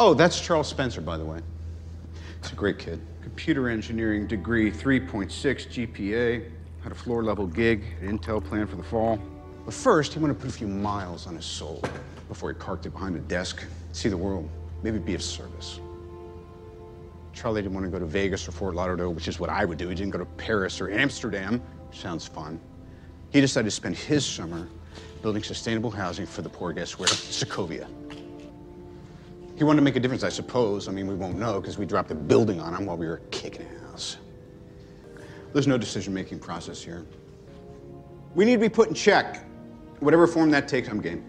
Oh, that's Charles Spencer, by the way. He's a great kid. Computer engineering degree, 3.6 GPA. Had a floor level gig at Intel planned for the fall. But first, he wanted to put a few miles on his soul before he parked it behind a desk, see the world, maybe be of service. Charlie didn't want to go to Vegas or Fort Lauderdale, which is what I would do. He didn't go to Paris or Amsterdam, which sounds fun. He decided to spend his summer building sustainable housing for the poor, guess where? Sokovia. He wanted to make a difference, I suppose. I mean, we won't know because we dropped the building on him while we were kicking ass. There's no decision-making process here. We need to be put in check. Whatever form that takes, I'm game.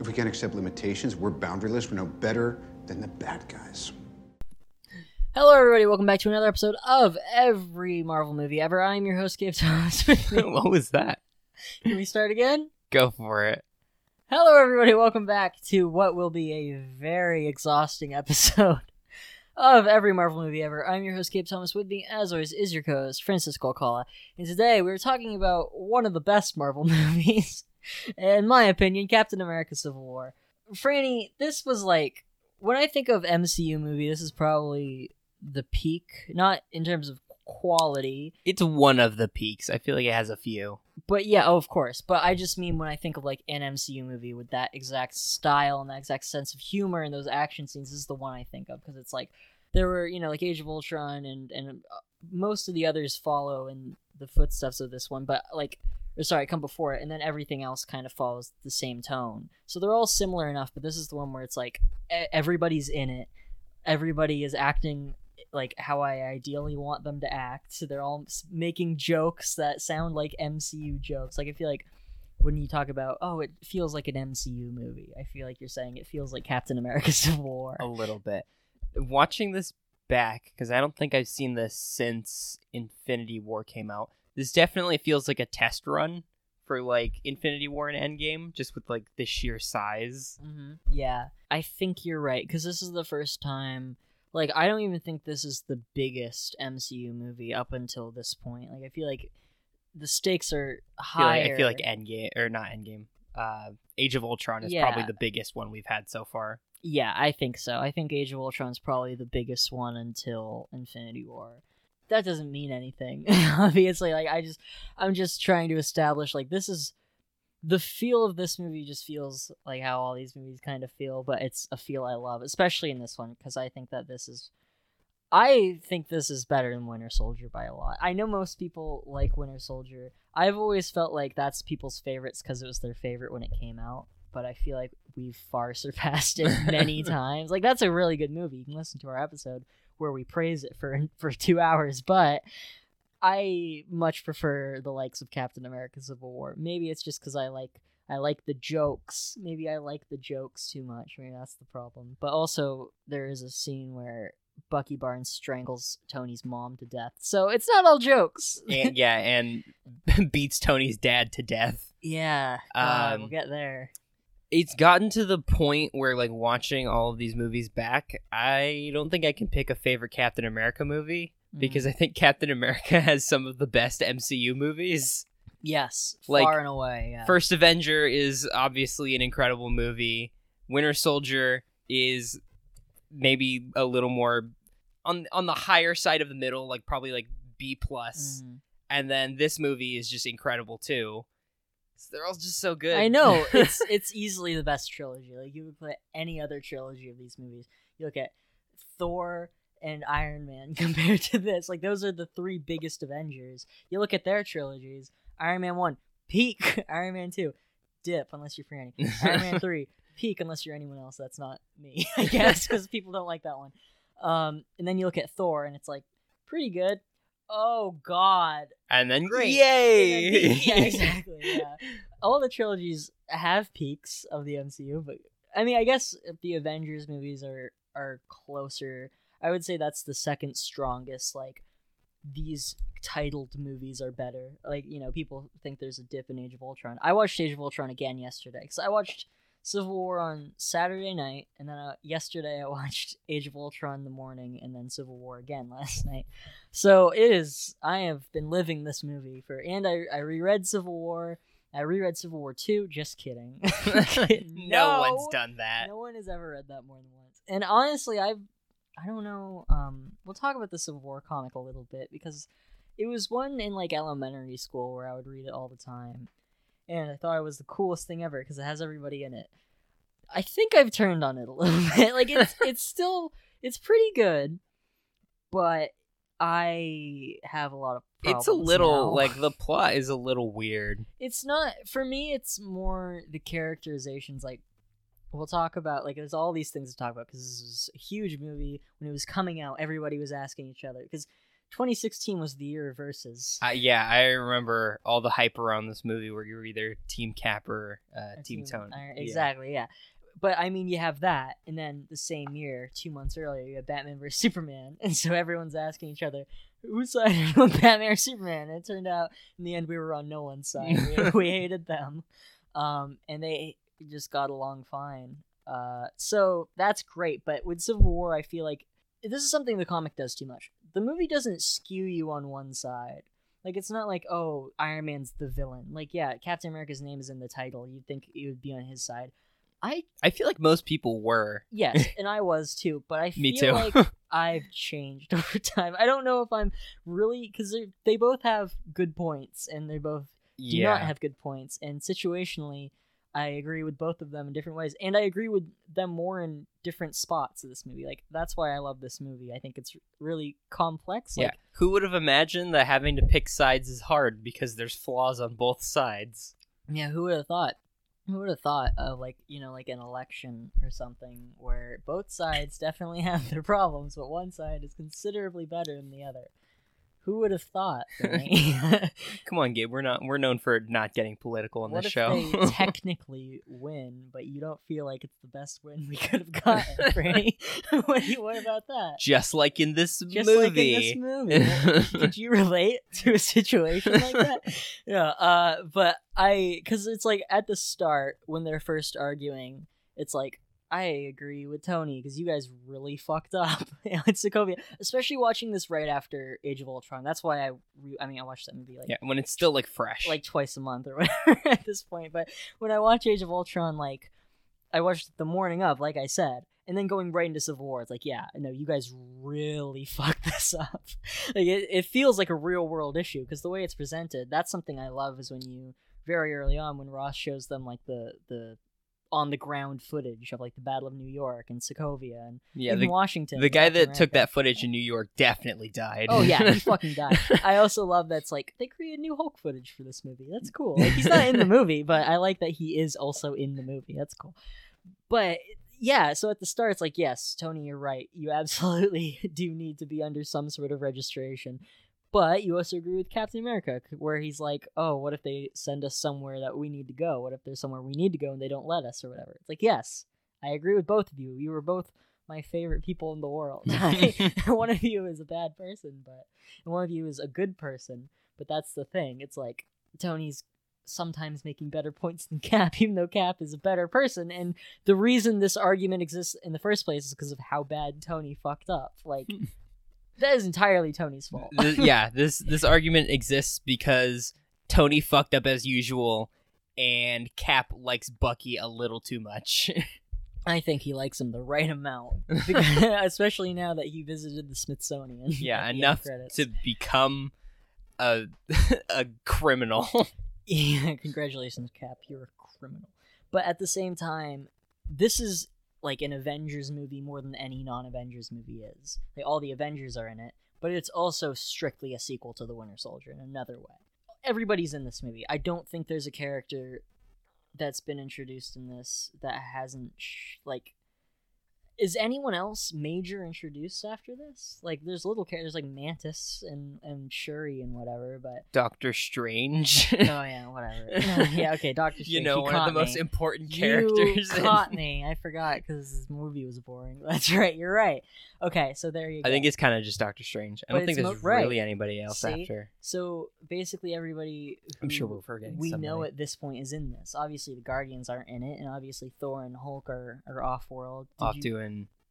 If we can't accept limitations, we're boundaryless, we're no better than the bad guys. Hello, everybody. Welcome back to another episode of Every Marvel Movie Ever. I'm your host, Gabe Thomas. What was that? Can we start again? Go for it. Hello, everybody. Welcome back to what will be a very exhausting episode of Every Marvel Movie Ever. I'm your host, Gabe Thomas. Me, as always, is your co-host, Francisco Alcala. And today we are talking about one of the best Marvel movies, in my opinion, Captain America: Civil War. Franny, this was like when I think of MCU movie, this is probably the peak, not in terms of quality, It's one of the peaks. I feel like it has a few. But yeah, oh, of course. But I just mean when I think of like an MCU movie with that exact style and that exact sense of humor and those action scenes, this is the one I think of because it's like there were you know like Age of Ultron and and uh, most of the others follow in the footsteps of this one, but like or sorry, come before it, and then everything else kind of follows the same tone. So they're all similar enough, but this is the one where it's like everybody's in it, everybody is acting like how I ideally want them to act. So they're all making jokes that sound like MCU jokes. Like I feel like when you talk about oh, it feels like an MCU movie. I feel like you're saying it feels like Captain America: Civil War. A little bit. Watching this back, because I don't think I've seen this since Infinity War came out. This definitely feels like a test run for like Infinity War and Endgame, just with like the sheer size. Mm-hmm. Yeah, I think you're right because this is the first time. Like, I don't even think this is the biggest MCU movie up until this point. Like, I feel like the stakes are I feel like, higher. I feel like Endgame or not Endgame. Uh, Age of Ultron is Yeah. probably the biggest one we've had so far. Yeah, I think so. I think Age of Ultron's probably the biggest one until Infinity War. That doesn't mean anything. Obviously, like I just I'm just trying to establish like this is the feel of this movie just feels like how all these movies kind of feel, but it's a feel I love, especially in this one because I think that this is I think this is better than Winter Soldier by a lot. I know most people like Winter Soldier. I've always felt like that's people's favorites because it was their favorite when it came out, but I feel like we've far surpassed it many times. Like that's a really good movie. You can listen to our episode where we praise it for for 2 hours, but I much prefer the likes of Captain America Civil War. Maybe it's just cuz I like I like the jokes. Maybe I like the jokes too much. Maybe that's the problem. But also there is a scene where Bucky Barnes strangles Tony's mom to death. So it's not all jokes. And yeah, and beats Tony's dad to death. yeah. God, Um, we'll get there. it's gotten to the point where like watching all of these movies back i don't think i can pick a favorite captain america movie because Mm. i think captain america has some of the best mcu movies yes, like, far and away. Yeah. first avenger is obviously an incredible movie winter soldier is maybe a little more on on the higher side of the middle like probably like b plus Mhm. and then this movie is just incredible too So they're all just so good I know it's it's easily the best trilogy. Like you would put any other trilogy of these movies. You look at Thor and Iron Man compared to this. Like those are the three biggest Avengers. You look at their trilogies. Iron Man one peak. Iron Man two dip unless you're Franny. Iron Man three peak unless you're anyone else. That's not me, I guess, because people don't like that one. Um, and then you look at Thor and it's like pretty good. Oh God, and then Great. yay yeah, exactly. Yeah, all the trilogies have peaks of the MCU, but I mean, I guess the Avengers movies are are closer, I would say that's the second strongest. Like these titled movies are better. Like you know, people think there's a dip in Age of Ultron. I watched Age of Ultron again yesterday because I watched Civil War on Saturday night, and then uh, yesterday I watched Age of Ultron in the morning, and then Civil War again last night. So it is. I have been living this movie for, and I I reread Civil War, I reread Civil War two. Just kidding. no, one's done that. No one has ever read that more than once. And honestly, I've I don't know. Um, we'll talk about the Civil War comic a little bit because it was one in like elementary school where I would read it all the time, and I thought it was the coolest thing ever because it has everybody in it. I think I've turned on it a little bit. like it's it's still it's pretty good, but I have a lot of. It's a little now. like the plot is a little weird. It's not for me. It's more the characterizations. Like we'll talk about. Like there's all these things to talk about because this was a huge movie when it was coming out. Everybody was asking each other because 2016 was the year of verses. Uh, yeah, I remember all the hype around this movie where you were either Team Cap or uh, Or Team Tone. Iron- Yeah. Exactly, yeah. But I mean, you have that, and then the same year, two months earlier, you have Batman vs Superman, and so everyone's asking each other, "Whose side are you on, Batman or Superman?" And it turned out, in the end, we were on no one's side. we, we hated them, um, and they just got along fine. Uh, so that's great. But with Civil War, I feel like this is something the comic does too much. The movie doesn't skew you on one side. Like it's not like oh Iron Man's the villain. Like yeah, Captain America's name is in the title. You'd think it would be on his side. I I feel like most people were. yes, and I was too. But I feel Me too. like I've changed over time. I don't know if I'm really because they both have good points and they both do yeah. not have good points. And situationally, I agree with both of them in different ways, and I agree with them more in different spots of this movie. Like that's why I love this movie. I think it's really complex. yeah. Who would have imagined that having to pick sides is hard because there's flaws on both sides? Yeah, who would have thought? Who would have thought of like you know like an election or something where both sides definitely have their problems, but one side is considerably better than the other. Who would have thought? Come on, Gabe. We're not. We're known for not getting political on what this show. technically win, but you don't feel like it's the best win we could have gotten, Franny? what, do you- about that? Just like in this Just movie. Just like in this movie. Could you relate to a situation like that? Yeah, uh, but I, because it's like at the start when they're first arguing, it's like I agree with Tony because you guys really fucked up in Sokovia, especially watching this right after Age of Ultron. That's why I, re- I mean, I watched that movie like yeah, when it's still like fresh. like twice a month or whatever at this point. But when I watch Age of Ultron, like I watched the morning of, like I said, and then going right into Civil War, it's like, yeah, no, you guys really fucked this up. like it, it feels like a real world issue because the way it's presented, that's something I love is when you very early on when Ross shows them like the the on the ground footage of like the Battle of New York and Sokovia and yeah, even the, Washington. the guy that took that footage in New York definitely died. Oh yeah, he fucking died. I also love that's like they created new Hulk footage for this movie. That's cool. Like he's not in the movie, but I like that he is also in the movie. That's cool. But yeah, so at the start it's like, yes, Tony, you're right. You absolutely do need to be under some sort of registration. But you also agree with Captain America, where he's like, "Oh, what if they send us somewhere that we need to go? What if there's somewhere we need to go and they don't let us, or whatever?" It's like, yes, I agree with both of you. You were both my favorite people in the world. one of you is a bad person, but and one of you is a good person. But that's the thing. It's like Tony's sometimes making better points than Cap, even though Cap is a better person. And the reason this argument exists in the first place is because of how bad Tony fucked up. Like that is entirely Tony's fault. Th- yeah, this this argument exists because Tony fucked up as usual, and Cap likes Bucky a little too much. I think he likes him the right amount, because, especially now that he visited the Smithsonian. yeah, at the end enough to become a a criminal. Yeah, congratulations, Cap. You're a criminal. But at the same time, this is like an Avengers movie more than any non-Avengers movie is. Like all the Avengers are in it, but it's also strictly a sequel to The Winter Soldier in another way. Everybody's in this movie. I don't think there's a character that's been introduced in this that hasn't sh- like is anyone else major introduced after this? Like, there's little characters like Mantis and and Shuri and whatever, but Doctor Strange. oh yeah, whatever. yeah, okay, Doctor Strange. you know, one of the caught most me. important You characters. in- caught me. I forgot because this movie was boring. That's right. You're right. Okay, so there you go. I think it's kind of just Doctor Strange. I But don't think there's mo- right. really anybody else See? after. so. Basically, everybody. I'm sure we're forgetting We somebody. know at this point is in this. Obviously, the Guardians aren't in it, and obviously Thor and Hulk are, are off world. Off you-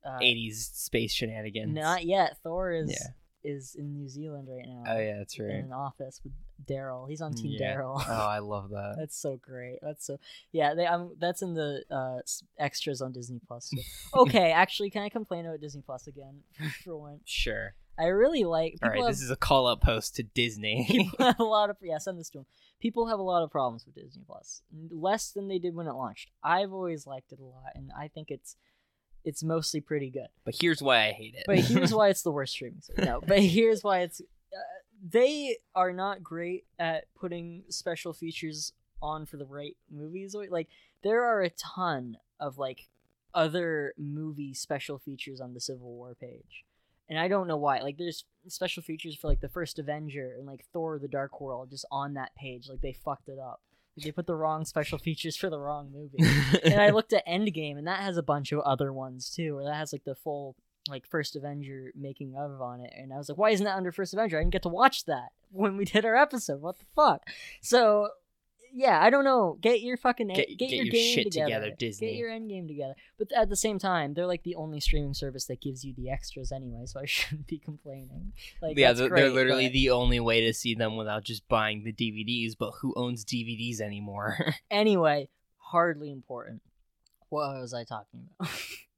uh, 80s space shenanigans. Not yet. Thor is Yeah. is in New Zealand right now. Oh yeah, that's right. In an office with Daryl. He's on Team Yeah. Daryl. Oh, I love that. That's so great. That's so yeah. They um that's in the uh extras on Disney Plus. okay, actually, can I complain about Disney Plus again for once? Sure. I really like. All right, have, this is a call out post to Disney. people have a lot of yeah. Send this to them. People have a lot of problems with Disney Plus, less than they did when it launched. I've always liked it a lot, and I think it's it's mostly pretty good. but here's why I hate it. But here's why it's the worst streaming service. No, but here's why it's. Uh, they are not great at putting special features on for the right movies. Or like, there are a ton of like other movie special features on the Civil War page, and I don't know why. Like, there's special features for like the first Avenger and like Thor: The Dark World just on that page. Like, they fucked it up. They put the wrong special features for the wrong movie and I looked at Endgame, and that has a bunch of other ones too, where that has like the full like first Avenger making of on it, and I was like, why isn't that under first Avenger? I didn't get to watch that when we did our episode. What the fuck? So yeah, I don't know. Get your fucking Get- get, get your, your game shit together. together, Disney. Get your Endgame together. But at the same time, they're like the only streaming service that gives you the extras anyway, so I shouldn't be complaining. Like yeah, they're, great, they're literally but the only way to see them without just buying the DVDs. But who owns DVDs anymore? Anyway, hardly important. What was I talking about?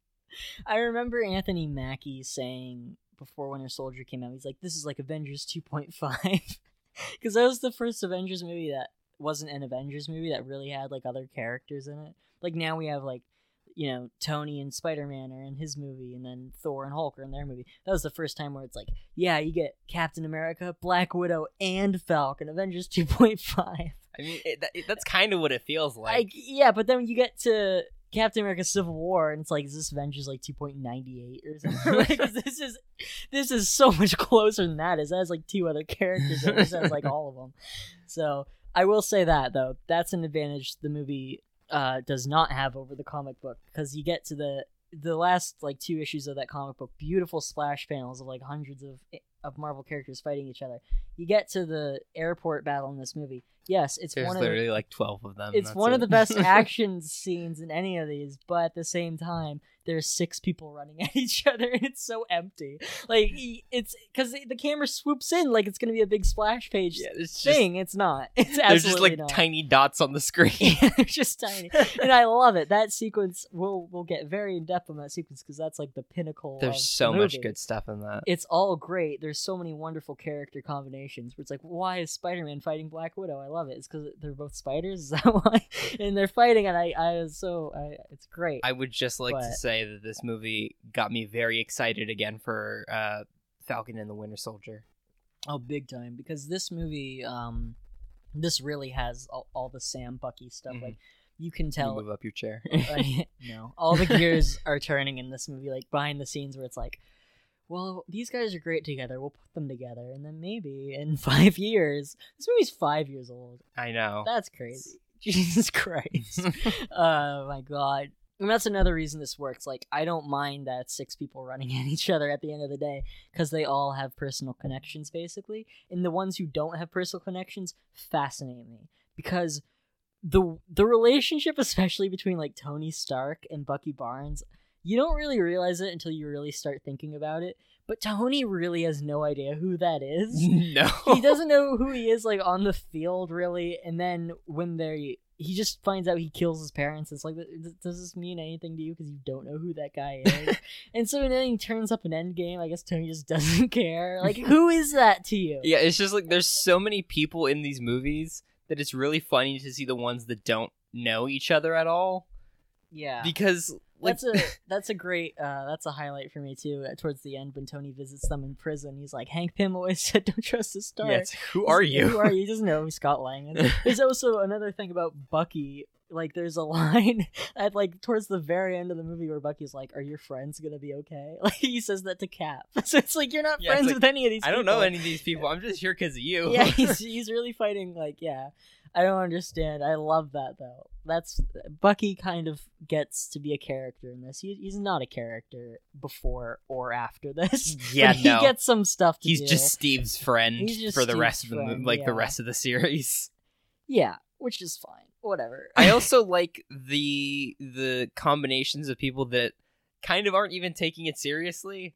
I remember Anthony Mackie saying before Winter Soldier came out, he's like, "This is like Avengers 2.5," because that was the first Avengers movie that wasn't an Avengers movie that really had like other characters in it. Like now we have like, you know, Tony and Spider Man are in his movie, and then Thor and Hulk are in their movie. That was the first time where it's like, yeah, you get Captain America, Black Widow, and Falcon. Avengers 2.5. I mean, it, that, it- that's kind of what it feels like. Like, yeah, but then when you get to Captain America: Civil War, and it's like, is this Avengers like two point ninety eight or something? like, this is this is so much closer than that. Is that has like two other characters, this has like all of them. So I will say that though, that's an advantage the movie uh, does not have over the comic book because you get to the the last like two issues of that comic book, beautiful splash panels of like hundreds of of Marvel characters fighting each other. You get to the airport battle in this movie. Yes, it's There's one of the, literally like twelve of them. it's one of the best action scenes in any of these, but at the same time, there's six people running at each other, and it's so empty. Like it's because the camera swoops in like it's gonna be a big splash page Yeah, it's just thing. It's not. It's there's just like not. tiny dots on the screen. Yeah, they're just tiny, and I love it. That sequence, we'll we'll get very in depth on that sequence because that's like the pinnacle. of There's the so much movie. good stuff in that. It's all great. There's so many wonderful character combinations where it's like, why is Spider-Man fighting Black Widow? I love it. It's because they're both spiders. Is that why? And they're fighting, and I, I was so, I, it's great. I would just like to say that this movie got me very excited again for uh, Falcon and the Winter Soldier. oh, big time because this movie, um, this really has all, all the Sam Bucky stuff. Mhm. Like you can Can you tell. move up your chair. No, all the gears are turning in this movie, like behind the scenes, where it's like, well, these guys are great together. We'll put them together, and then maybe in five years, this movie's five years old. I know. That's crazy. Jesus Christ. oh my god. And that's another reason this works. Like, I don't mind that six people running at each other at the end of the day because they all have personal connections, basically. And the ones who don't have personal connections fascinate me because the the relationship, especially between like Tony Stark and Bucky Barnes, you don't really realize it until you really start thinking about it. But Tony really has no idea who that is. No. he doesn't know who he is like on the field really and then when they he just finds out he kills his parents. It's like does this mean anything to you? Because you don't know who that guy is. And so then he turns up an Endgame. I guess tony just doesn't care. Like who is that to you? Yeah, it's just like there's so many people in these movies that it's really funny to see the ones that don't know each other at all. Yeah. Because like that's a that's a great uh that's a highlight for me too uh, towards the end when tony visits them in prison he's like hank pym always said don't trust the Stark yeah, it's, who are you? Who are you? He doesn't know who Scott Lang is. There's also another thing about Bucky. Like, there's a line at like towards the very end of the movie where Bucky's like, "Are your friends gonna be okay?" Like he says that to Cap. So it's like you're not Yeah, friends like, with any of these. I don't know any of these people. I'm just here because of you. Yeah, he's he's really fighting. Like, yeah, I don't understand. I love that though. That's Bucky kind of gets to be a character in this. He, he's not a character before or after this. Yeah, he no. gets some stuff to He's do. just Steve's friend just for the Steve's rest of the friend, like the rest of the series. yeah, which is fine. Whatever. I also like the the combinations of people that kind of aren't even taking it seriously.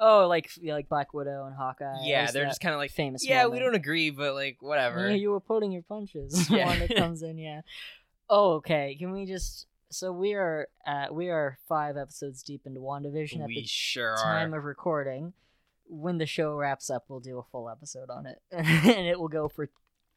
Oh, like yeah, like Black Widow and Hawkeye. yeah, they're just kind of like, famous. yeah, we don't agree, but like whatever. Yeah, you were pulling your punches. Yeah. That comes in, yeah. Oh, okay. Can we just? So we are at we are five episodes deep into WandaVision at we the sure time are. of recording. When the show wraps up, we'll do a full episode on it, and it will go for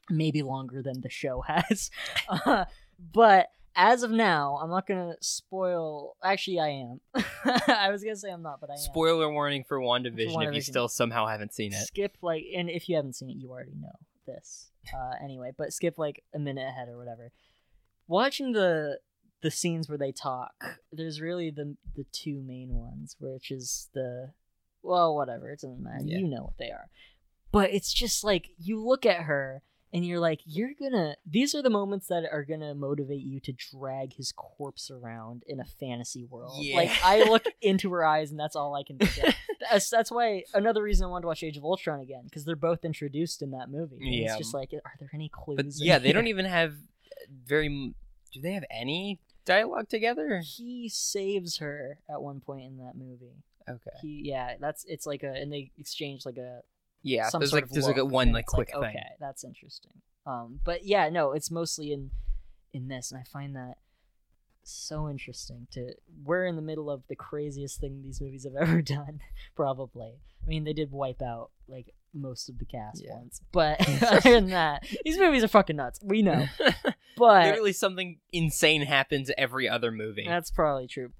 maybe longer than the show has. Uh, but as of now, I'm not gonna spoil. Actually, I am. I was gonna say I'm not, but I am. Spoiler warning for WandaVision, if you still somehow haven't seen it. Skip like, and if you haven't seen it, you already know this. Uh, anyway, but skip like a minute ahead or whatever. Watching the the scenes where they talk, there's really the the two main ones, which is the well, whatever. It doesn't matter. Yeah. You know what they are. But it's just like you look at her and you're like, you're gonna. These are the moments that are gonna motivate you to drag his corpse around in a fantasy world. yeah. Like I look into her eyes, and that's all I can think of. That's, that's why another reason I wanted to watch Age of Ultron again because they're both introduced in that movie. And Yeah. It's just like, are there any clues? But yeah, they don't even have uh, very. Do they have any dialogue together? He saves her at one point in that movie. Okay. He, yeah, that's it's like a, and they exchange like a Yeah, some there's sort like of there's like a one like quick thing. Okay, that's interesting. Um, but yeah, no, it's mostly in in this, and I find that so interesting. To we're in the middle of the craziest thing these movies have ever done, probably. I mean, they did wipe out like most of the cast Yeah. once, but other than that, these movies are fucking nuts. We know, but Literally, something insane happens every other movie. that's probably true.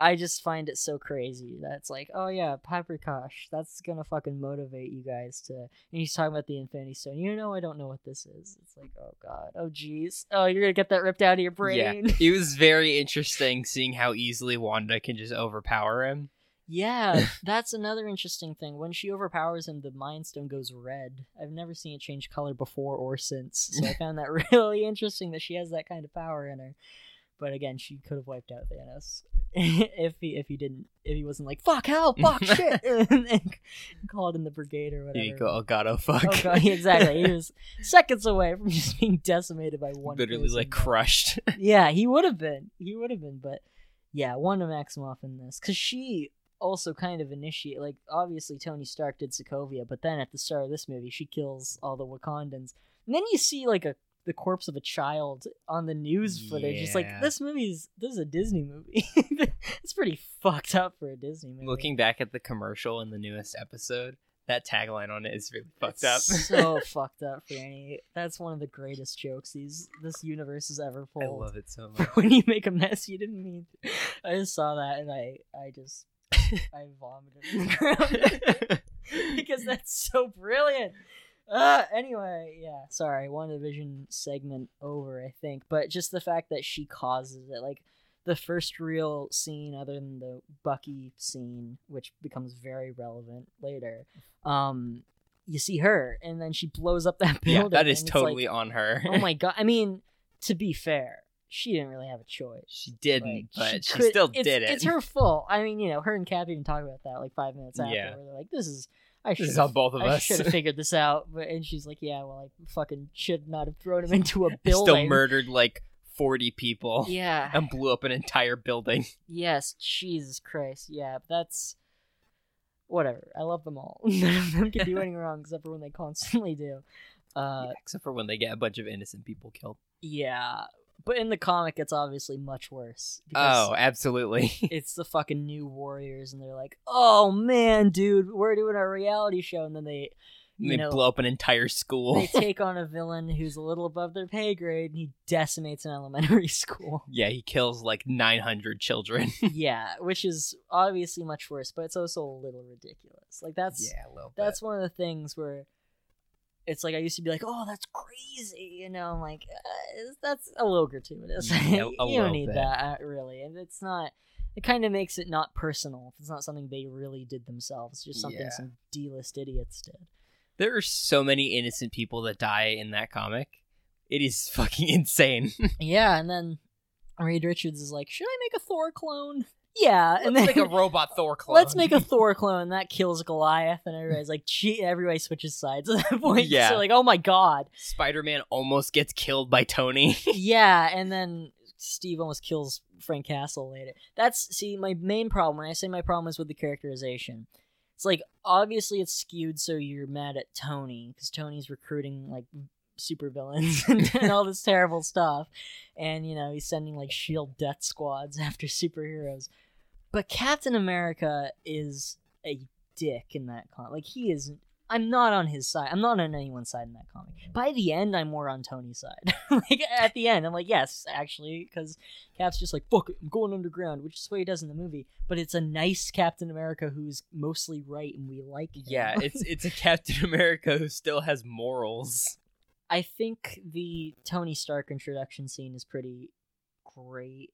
I just find it so crazy that it's like, oh yeah, Paprikash, that's gonna fucking motivate you guys to. And he's talking about the Infinity Stone. You know, I don't know what this is. It's like, oh god, oh jeez, oh you're gonna get that ripped out of your brain. Yeah, brain. it was very interesting seeing how easily Wanda can just overpower him. Yeah, that's another interesting thing. When she overpowers him, the Mind Stone goes red. I've never seen it change color before or since, so I found that really interesting that she has that kind of power in her. But again, she could have wiped out Thanos if he if he didn't if he wasn't like fuck hell fuck shit and, called in the brigade or whatever. You go, oh god, oh fuck. Oh god, exactly. He was seconds away from just being decimated by one. Literally like crushed. yeah, he would have been. He would have been, but yeah, Wanda Maximoff in this because she also kind of initiate like obviously Tony Stark did Sokovia, but then at the start of this movie, she kills all the Wakandans, and then you see like a the corpse of a child on the news footage. It's like this movie's this is a Disney movie. it's pretty fucked up for a Disney movie. Looking back at the commercial in the newest episode, that tagline on it is really fucked up. So fucked up, Franny. That's one of the greatest jokes these this universe has ever pulled. I love it so much. when you make a mess you didn't mean to. I just saw that and I I just I vomited in the ground because that's so brilliant. Uh, anyway, yeah, sorry, WandaVision segment over, I think, but just the fact that she causes it, like the first real scene other than the Bucky scene, which becomes very relevant later. Um, you see her, and then she blows up that building. yeah, that is it's like, totally on her. oh my god! I mean, to be fair, she didn't really have a choice. She didn't, Like, but she, could- still did it. It's her fault. I mean, you know, her and Kathy even talk about that like five minutes after. Yeah. Where they're like, "This is I should This is on both of I us. should have figured this out." But and she's like, "Yeah, well, I fucking should not have thrown him into a building." Still murdered like 40 people Yeah. and blew up an entire building. yes. Jesus Christ. Yeah. That's whatever. I love them all. None of them can do anything wrong except for when they constantly do. Uh, Yeah, except for when they get a bunch of innocent people killed. yeah. But in the comic, it's obviously much worse. Oh, absolutely. it's the fucking new warriors and they're like oh man dude we're doing a reality show and then they you they know blow up an entire school. they take on a villain who's a little above their pay grade and he decimates an elementary school yeah, he kills like 900 children. yeah which is obviously much worse but it's also a little ridiculous like that's yeah, little bit. that's one of the things where it's like I used to be like, "Oh, that's crazy," you know. I'm like, uh, "That's a little gratuitous. Yeah, a you don't need bit. that, uh, really." And it's not. It kind of makes it not personal. If it's not something they really did themselves, It's just something Yeah. some D-list idiots did. There are so many innocent people that die in that comic. It is fucking insane. yeah, and then Reed Richards is like, "Should I make a Thor clone?" Yeah, and then Let's make a robot Thor clone. Let's make a Thor clone that kills Goliath, and everybody's like, gee, everybody switches sides at that point. Yeah. so like, oh my god, Spider-Man almost gets killed by Tony. yeah, and then Steve almost kills Frank Castle later. That's see my main problem. When I say my problem is with the characterization, it's like obviously it's skewed so you're mad at Tony because Tony's recruiting like supervillains and, and all this terrible stuff, and you know he's sending like Shield death squads after superheroes. But Captain America is a dick in that comic. Like he is. I'm not on his side. I'm not on anyone's side in that comic. By the end, I'm more on Tony's side. like at the end, I'm like, yes, actually, because Cap's just like, fuck it, I'm going underground, which is what he does in the movie. But it's a nice Captain America who's mostly right, and we like him. Yeah, it's it's a Captain America who still has morals. I think the Tony Stark introduction scene is pretty great.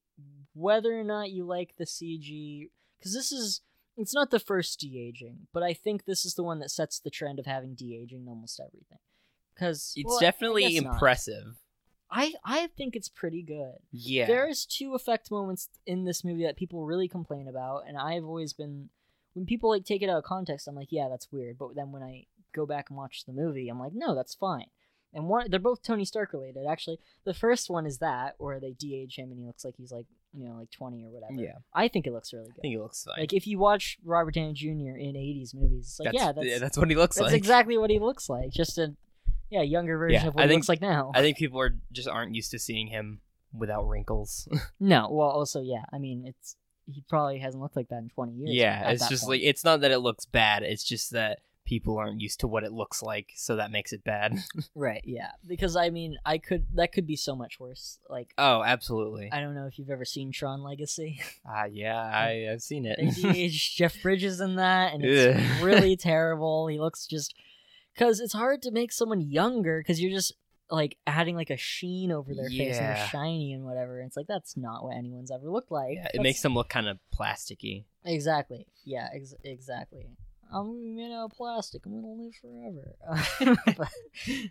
Whether or not you like the CG, because this is it's not the first de aging, but I think this is the one that sets the trend of having de aging almost everything. Because It's definitely impressive. I I think it's pretty good. Yeah. There's two effect moments in this movie that people really complain about, and I've always been when people like take it out of context, I'm like, yeah, that's weird. But then when I go back and watch the movie, I'm like, no, that's fine. And one, they're both Tony Stark related. Actually, the first one is that where they de-age him and he looks like he's like you know like 20 or whatever. Yeah. I think it looks really good. I think it looks fine. Like if you watch Robert Downey Jr. in 80s movies, it's like that's, yeah, that's that's what he looks that's like. That's exactly what he looks like. Just a yeah younger version Yeah, of what I he think- looks like now. I think people are just aren't used to seeing him without wrinkles. No, well, also yeah. I mean, it's he probably hasn't looked like that in 20 years. yeah, it's just point. like it's not that it looks bad. It's just that people aren't used to what it looks like, so that makes it bad. right, yeah. Because I mean, I could that could be so much worse. Like oh, absolutely. I don't know if you've ever seen Tron Legacy. Ah, yeah, I I've seen it. they Jeff Bridges in that, and it's Ugh. really terrible. He looks just because it's hard to make someone younger because you're just like adding like a sheen over their face and they're shiny and whatever. And it's like that's not what anyone's ever looked like. yeah, it That's- makes them look kind of plasticky. Exactly. Yeah, ex- exactly. I'm made out of plastic. I'm gonna live forever. but,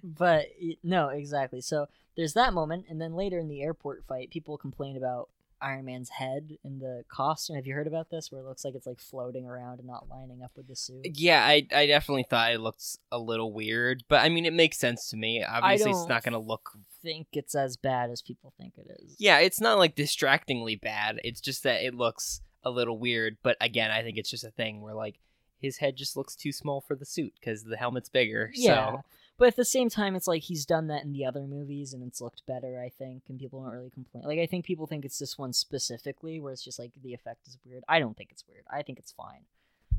but no, exactly. So there's that moment, and then later in the airport fight, people complain about Iron Man's head in the costume. Have you heard about this? Where it looks like it's like floating around and not lining up with the suit. Yeah, I I definitely thought it looked a little weird, but I mean it makes sense to me. Obviously, it's not gonna look. think it's as bad as people think it is. Yeah, it's not like distractingly bad. It's just that it looks a little weird. But again, I think it's just a thing where like his head just looks too small for the suit because the helmet's bigger. Yeah. So But at the same time, it's like he's done that in the other movies and it's looked better, I think, and people don't really complain. Like, I think people think it's this one specifically where it's just like the effect is weird. I don't think it's weird. I think it's fine.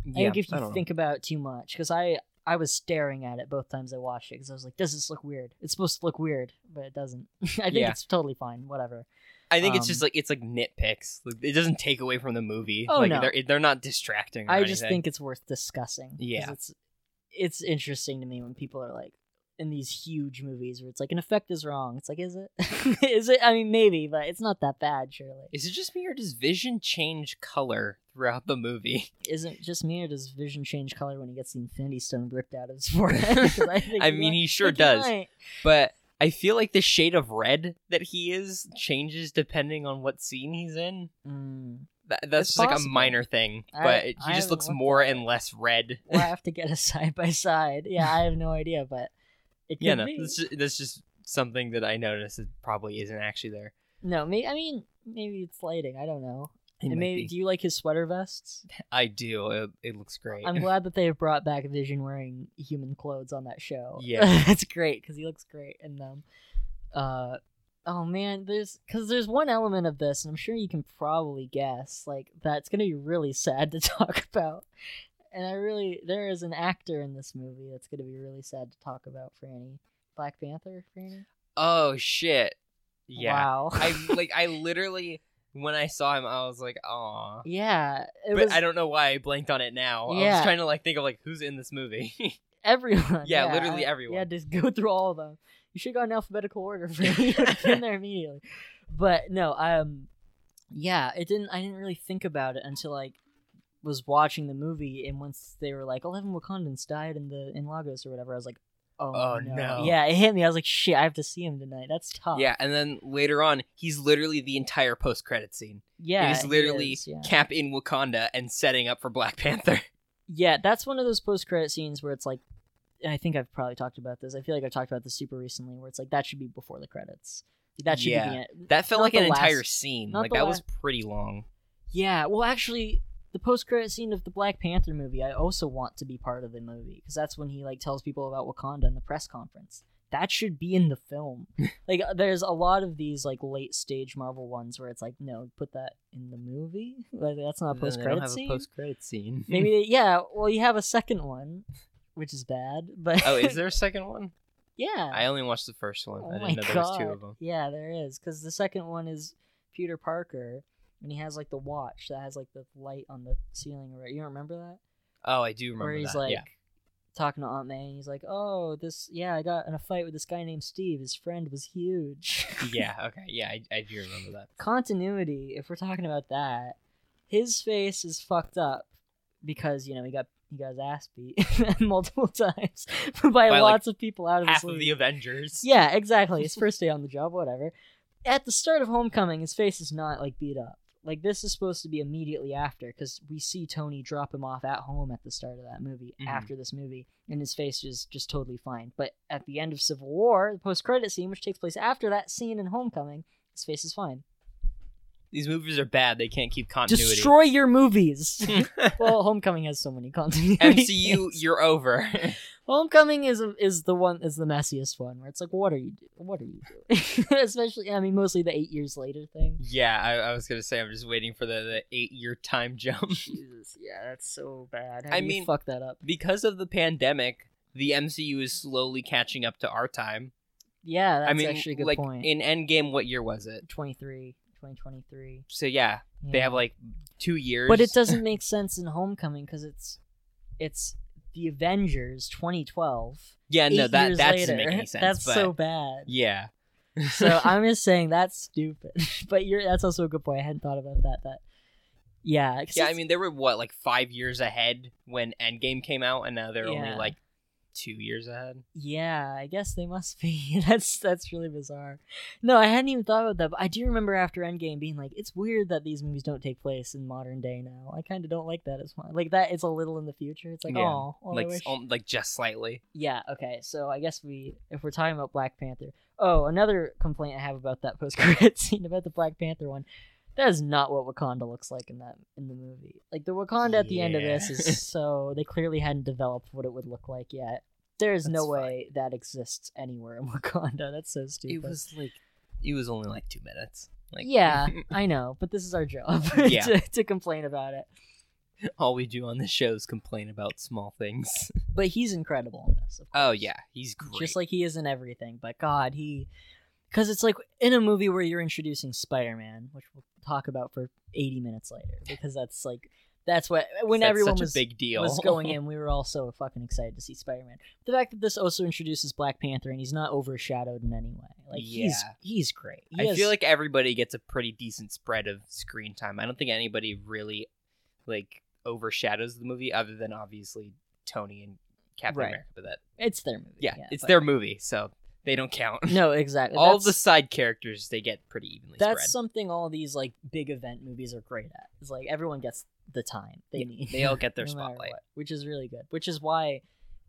I yeah, think if I you don't know. think about it too much, because I I was staring at it both times I watched it because I was like, does this look weird? It's supposed to look weird, but it doesn't. I think Yeah. it's totally fine. Whatever. I think it's um, just like it's like nitpicks. Like, it doesn't take away from the movie. Oh, like, no. they're they're not distracting. Or I just think it's worth discussing. Yeah. it's it's interesting to me when people are like in these huge movies where it's like an effect is wrong. It's like, is it? is it? I mean, maybe, but it's not that bad, surely. Is it just me or does Vision change color throughout the movie? Isn't it just me or does Vision change color when he gets the Infinity Stone ripped out of his forehead? I, I mean, might- he sure he does. might. But I feel like the shade of red that he is changes depending on what scene he's in. Mm. That, that's It's just like a minor thing, but I he just looks more and less red. We'll have to get a side by side. Yeah, I have no idea, but it could yeah, no, be. that's just, that's just something that I noticed that probably isn't actually there. No, maybe, I mean, maybe it's lighting. I don't know. It And maybe, be. do you like his sweater vests? I do. It, it looks great. I'm glad that they have brought back Vision wearing human clothes on that show. Yeah. that's great because he looks great in them. Uh, oh man, there's because there's one element of this, and I'm sure you can probably guess, like that's gonna be really sad to talk about. And I really, there is an actor in this movie that's gonna be really sad to talk about, Franny. Black Panther, Franny. oh shit! Yeah, Wow. I like. I literally when I saw him, I was like, "Aw." yeah. It But was I don't know why I blanked on it now. Yeah. I was trying to like think of like who's in this movie. everyone. Yeah, literally everyone. Yeah, just go through all of them. You should go in alphabetical order for me. You'd have been there immediately. But no, um, yeah, it didn't. I didn't really think about it until like was watching the movie, and once they were like, "Eleven Wakandans died in the in Lagos or whatever," I was like, "Oh, Oh, no. no. Yeah, it hit me. I was like, "Shit, I have to see him tonight. That's tough." yeah, and then later on, he's literally the entire post credit scene. yeah. it is he literally is, yeah. Cap in Wakanda and setting up for Black Panther. Yeah, that's one of those post credit scenes where it's like, and I think I've probably talked about this. I feel like I've talked about this super recently, where it's like that should be before the credits. That should Yeah. be the end. That felt Not like the an entire scene. Like that la- was pretty long. Yeah, well, actually, the post credit scene of the Black Panther movie, I also want to be part of the movie because that's when he like tells people about Wakanda in the press conference. That should be in the film. like, uh, there's a lot of these like late stage Marvel ones where it's like, no, put that in the movie. Like, that's not a post credit have scene. post credit scene. Maybe they, yeah. Well, you have a second one, which is bad. But oh, is there a second one? yeah. I only watched the first one. Oh I my didn't know there was two God. of them. Yeah, there is because the second one is Peter Parker, and he has like the watch that has like the light on the ceiling. Right? You remember that? Oh, I do remember Where he's that. like yeah. talking to Aunt May, and he's like, "Oh, this yeah, I got in a fight with this guy named Steve. His friend was huge." yeah. Okay. Yeah, I, I do remember that. Continuity. If we're talking about that, his face is fucked up because you know he got he got his ass beat multiple times by, By, like, lots of people out of Half of the Avengers. Yeah, exactly. His first day on the job, whatever. At the start of Homecoming, his face is not like beat up. Like this is supposed to be immediately after because we see Tony drop him off at home at the start of that movie Mhm. after this movie, and his face is just totally fine. But at the end of Civil War, the post-credit scene, which takes place after that scene in Homecoming, his face is fine. These movies are bad. They can't keep continuity. Destroy your movies. well, Homecoming has so many continuity. MCU, you're over. Homecoming is is the one is the messiest one where it's like, what are you do- what are you doing? Especially, I mean, mostly the eight years later thing. yeah, I, I was gonna say I'm just waiting for the, the eight year time jump. Jesus, yeah, that's so bad. How I mean- fuck that up. because of the pandemic, the MCU is slowly catching up to our time. Yeah, that's I mean, actually a good like point. in Endgame, what year was it? 23, 2023. So yeah, they have like two years. but it doesn't make sense in Homecoming because it's it's the Avengers 2012. Yeah, no, that that doesn't make any sense. That's but so bad. yeah, so I'm just saying that's stupid. but you're that's also a good point. I hadn't thought about that. That yeah. yeah. I mean, they were what like five years ahead when Endgame came out, and now they're only like two years ahead. Yeah, I guess they must be. That's that's really bizarre. No, I hadn't even thought about that. But I do remember after Endgame being like, it's weird that these movies don't take place in modern day now. I kind of don't like that as much. Like that, it's a little in the future. It's like, Yeah, oh, well, I like wish- um, like just slightly. yeah. Okay, so I guess we, if we're talking about Black Panther. Oh, another complaint I have about that post credit scene about the Black Panther one. That is not what Wakanda looks like in that in the movie. Like the Wakanda at the end of this is so they clearly hadn't developed what it would look like yet. There is no That's fine. way that exists anywhere in Wakanda. That's so stupid. It was like it was only like two minutes. Like yeah, I know, but this is our job Yeah. to, to complain about it. all we do on this show is complain about small things. But he's incredible in this. Of Oh yeah, he's great. just like he is in everything. But God, he because it's like in a movie where you're introducing Spider-Man, which we'll talk about for 80 minutes later, because that's like that's what when That's everyone was a big deal was going in, we were all so fucking excited to see Spider-Man. The fact that this also introduces Black Panther and he's not overshadowed in any way, like he's Yeah. he's great. He I has- feel like everybody gets a pretty decent spread of screen time. I don't think anybody really like overshadows the movie, other than obviously Tony and Captain Right. America. But that, it's their movie. yeah, it's but- their movie, so they don't count. no exactly. all the side characters they get pretty evenly that's spread. something all these like big event movies are great at. It's like everyone gets the time they Yeah, need. they all get their no spotlight. what, which is really good. Which is why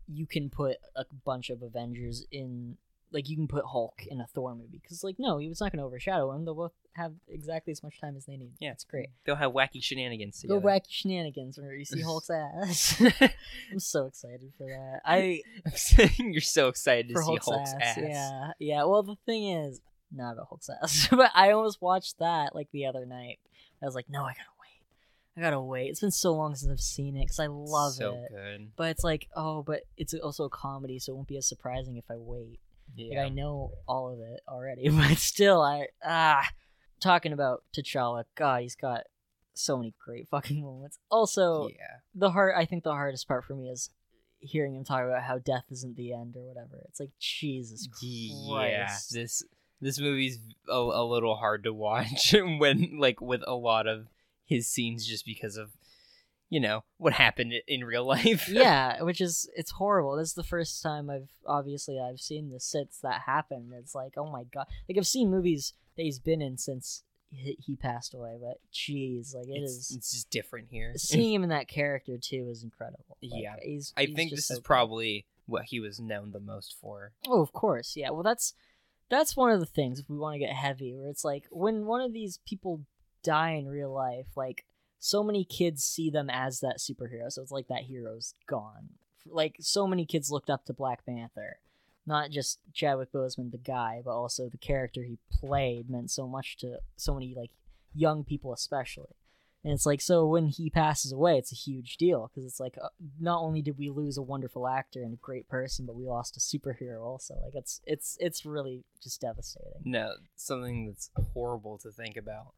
you can put a bunch of Avengers in. Like you can put Hulk in a Thor movie because like no, he was not going to overshadow him. They'll both have exactly as much time as they need. Yeah, it's great. They'll have wacky shenanigans Go together. wacky shenanigans where you see Hulk's ass. I'm so excited for that. I You're so excited to see Hulk's, Hulk's, ass. ass. Yeah, yeah. Well, the thing is, not about Hulk's ass, but I almost watched that like the other night. I was like, no, I gotta wait. I gotta wait. It's been so long since I've seen it because I love so it. So good. But it's like, oh, but it's also a comedy, so it won't be as surprising if I wait. Like, I know all of it already, but still, I ah, talking about T'Challa. God, he's got so many great fucking moments. Also, yeah. the hard I think the hardest part for me is hearing him talk about how death isn't the end or whatever. It's like Jesus Christ. Yeah, this this movie's a, a little hard to watch when like with a lot of his scenes just because of you know what happened in real life. yeah, which is it's horrible. This is the first time I've obviously I've seen this since that happened. It's like oh my god, like I've seen movies that he's been in since he, passed away, but jeez, like it it's, is it's just different here. seeing him in that character too is incredible. Like, Yeah. he's. I he's think this so is good. probably what he was known the most for. Oh, of course, yeah. Well, that's that's one of the things if we want to get heavy, where it's like when one of these people die in real life, like so many kids see them as that superhero. So it's like that hero's gone. Like so many kids looked up to Black Panther. Not just Chadwick Boseman, the guy, but also the character he played meant so much to so many like young people, especially. And it's like so when he passes away, it's a huge deal because it's like uh, not only did we lose a wonderful actor and a great person, but we lost a superhero also. Like it's it's it's really just devastating. No, something that's horrible to think about.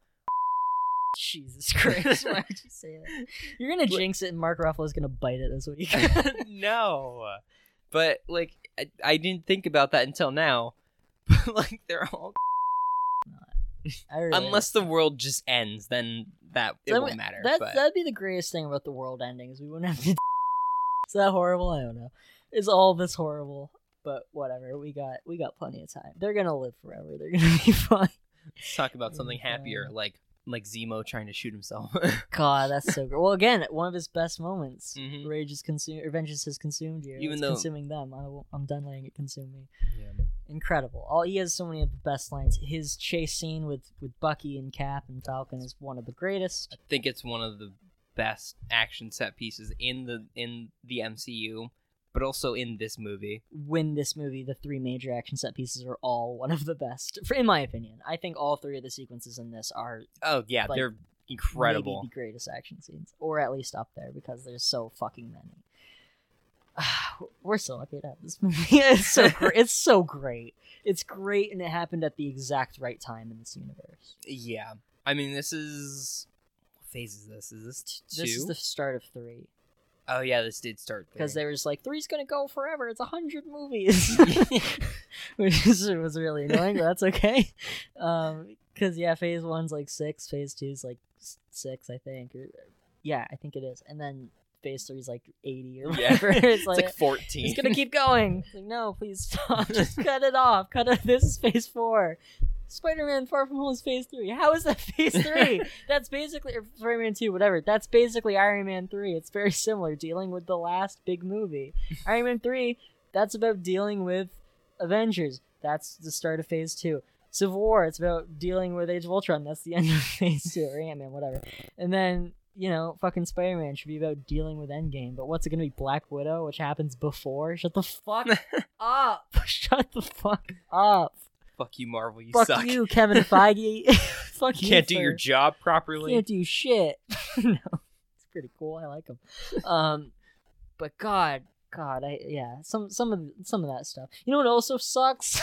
Jesus Christ, why would you say that? You're gonna jinx it, and Mark Ruffalo's gonna bite it this week. no, but like I, I didn't think about that until now. But like they're all really, unless the world just ends, then that it That won't matter. That but that'd be the greatest thing about the world ending is we wouldn't have to. is that horrible? I don't know. Is all this horrible? But whatever. We got we got plenty of time. They're gonna live forever. They're gonna be fine. let's talk about something happier, like like Zemo trying to shoot himself. God, that's so good. Well, again, one of his best moments. Mhm. Rage is consumed. Vengeance has consumed you. Even it's though- consuming them. I won't- I'm done letting it consume me. Incredible. All he has so many of the best lines. His chase scene with with Bucky and Cap and Falcon is one of the greatest. I think it's one of the best action set pieces in the in the MCU, but also in this movie. When this movie, the three major action set pieces are all one of the best, for, in my opinion. I think all three of the sequences in this are Oh yeah, Like, they're incredible. the greatest action scenes, or at least up there because there's so fucking many. We're so lucky to have this movie. it's so great. It's so great. It's great, and it happened at the exact right time in this universe. Yeah, I mean this is what phase is this? Is this two? This is the start of three Oh yeah, this did start because there. there was like three's gonna go forever. It's a hundred movies, which is, was really annoying. But that's okay. Um, because yeah, phase one's like six, phase two's like six, I think. Yeah, I think it is, and then phase three's like eighty or whatever. it's it's like, like fourteen. it's gonna keep going. It's like, no, please stop. Just cut it off. Cut it. This is phase four. Spider-Man Far From Home is phase three. How is that phase three? That's basically or Spider-Man two, whatever. That's basically Iron Man three. It's very similar, dealing with the last big movie. Iron Man three. That's about dealing with Avengers. That's the start of phase two. Civil War. It's about dealing with Age of Ultron. That's the end of phase two. Or Ant Man, whatever. And then you know, fucking Spider Man should be about dealing with Endgame. But what's it gonna be? Black Widow, which happens before? Shut the fuck up! Shut the fuck up! Fuck you, Marvel. You suck. fuck suck. you, Kevin Feige. fuck You you. can't do your job properly. You can't do shit. no, it's pretty cool. I like him. Um, but God, God, I yeah, some some of some of that stuff. You know what also sucks?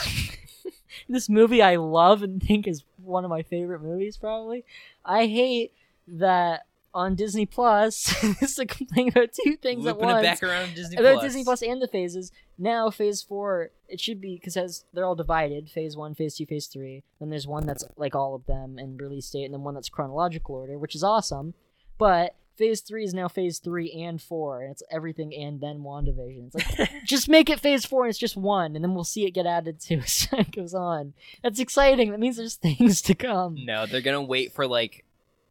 this movie I love and think is one of my favorite movies. Probably. I hate that on Disney Plus. this is a complaint about two things at Looping once it back around Disney about Disney Plus and the phases. Now phase four, it should be because as they're all divided, phase one, phase two, phase three. Then there's one that's like all of them and release date, and then one that's chronological order, which is awesome. But phase three is now phase three and four, and it's everything and then WandaVision. It's like just make it phase four and it's just one, and then we'll see it get added to as it goes on. That's exciting. That means there's things to come. No, they're gonna wait for like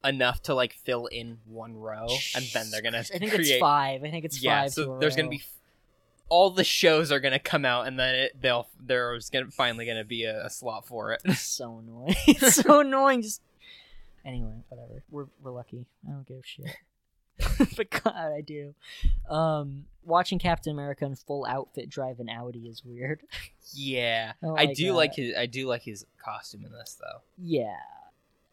enough to like fill in one row, and then they're gonna. I think create... it's five. I think it's yeah, five. so there's gonna be f- all the shows are gonna come out, and then it, they'll there's gonna finally gonna be a, a slot for it. It's so annoying. it's so annoying. Just anyway, whatever. We're we're lucky. I don't give a shit. but God, I do. Um, watching Captain America in full outfit drive an Audi is weird. yeah, I don't I like do that. like his I do like his costume in this though. Yeah,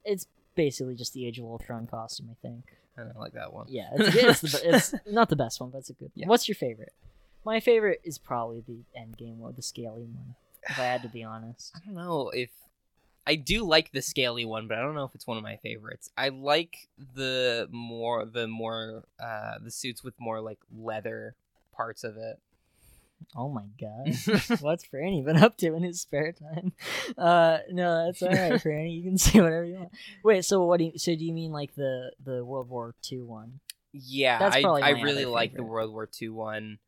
it's basically just the Age of Ultron costume. I think. I don't like that one. Yeah, it's, it's, the, it's not the best one, but it's a good. Yeah. one. What's your favorite? My favorite is probably the Endgame one, the scaly one. If I had to be honest. I don't know if I do like the scaly one, but I don't know if it's one of my favorites. I like the more the more uh the suits with more like leather parts of it. Oh my god. What's Franny been up to in his spare time? Uh, no, that's all right, Franny. You can say whatever you want. Wait, so what do you? So do you mean like the the World War II one? Yeah, That's I probably I really like the. World War II one,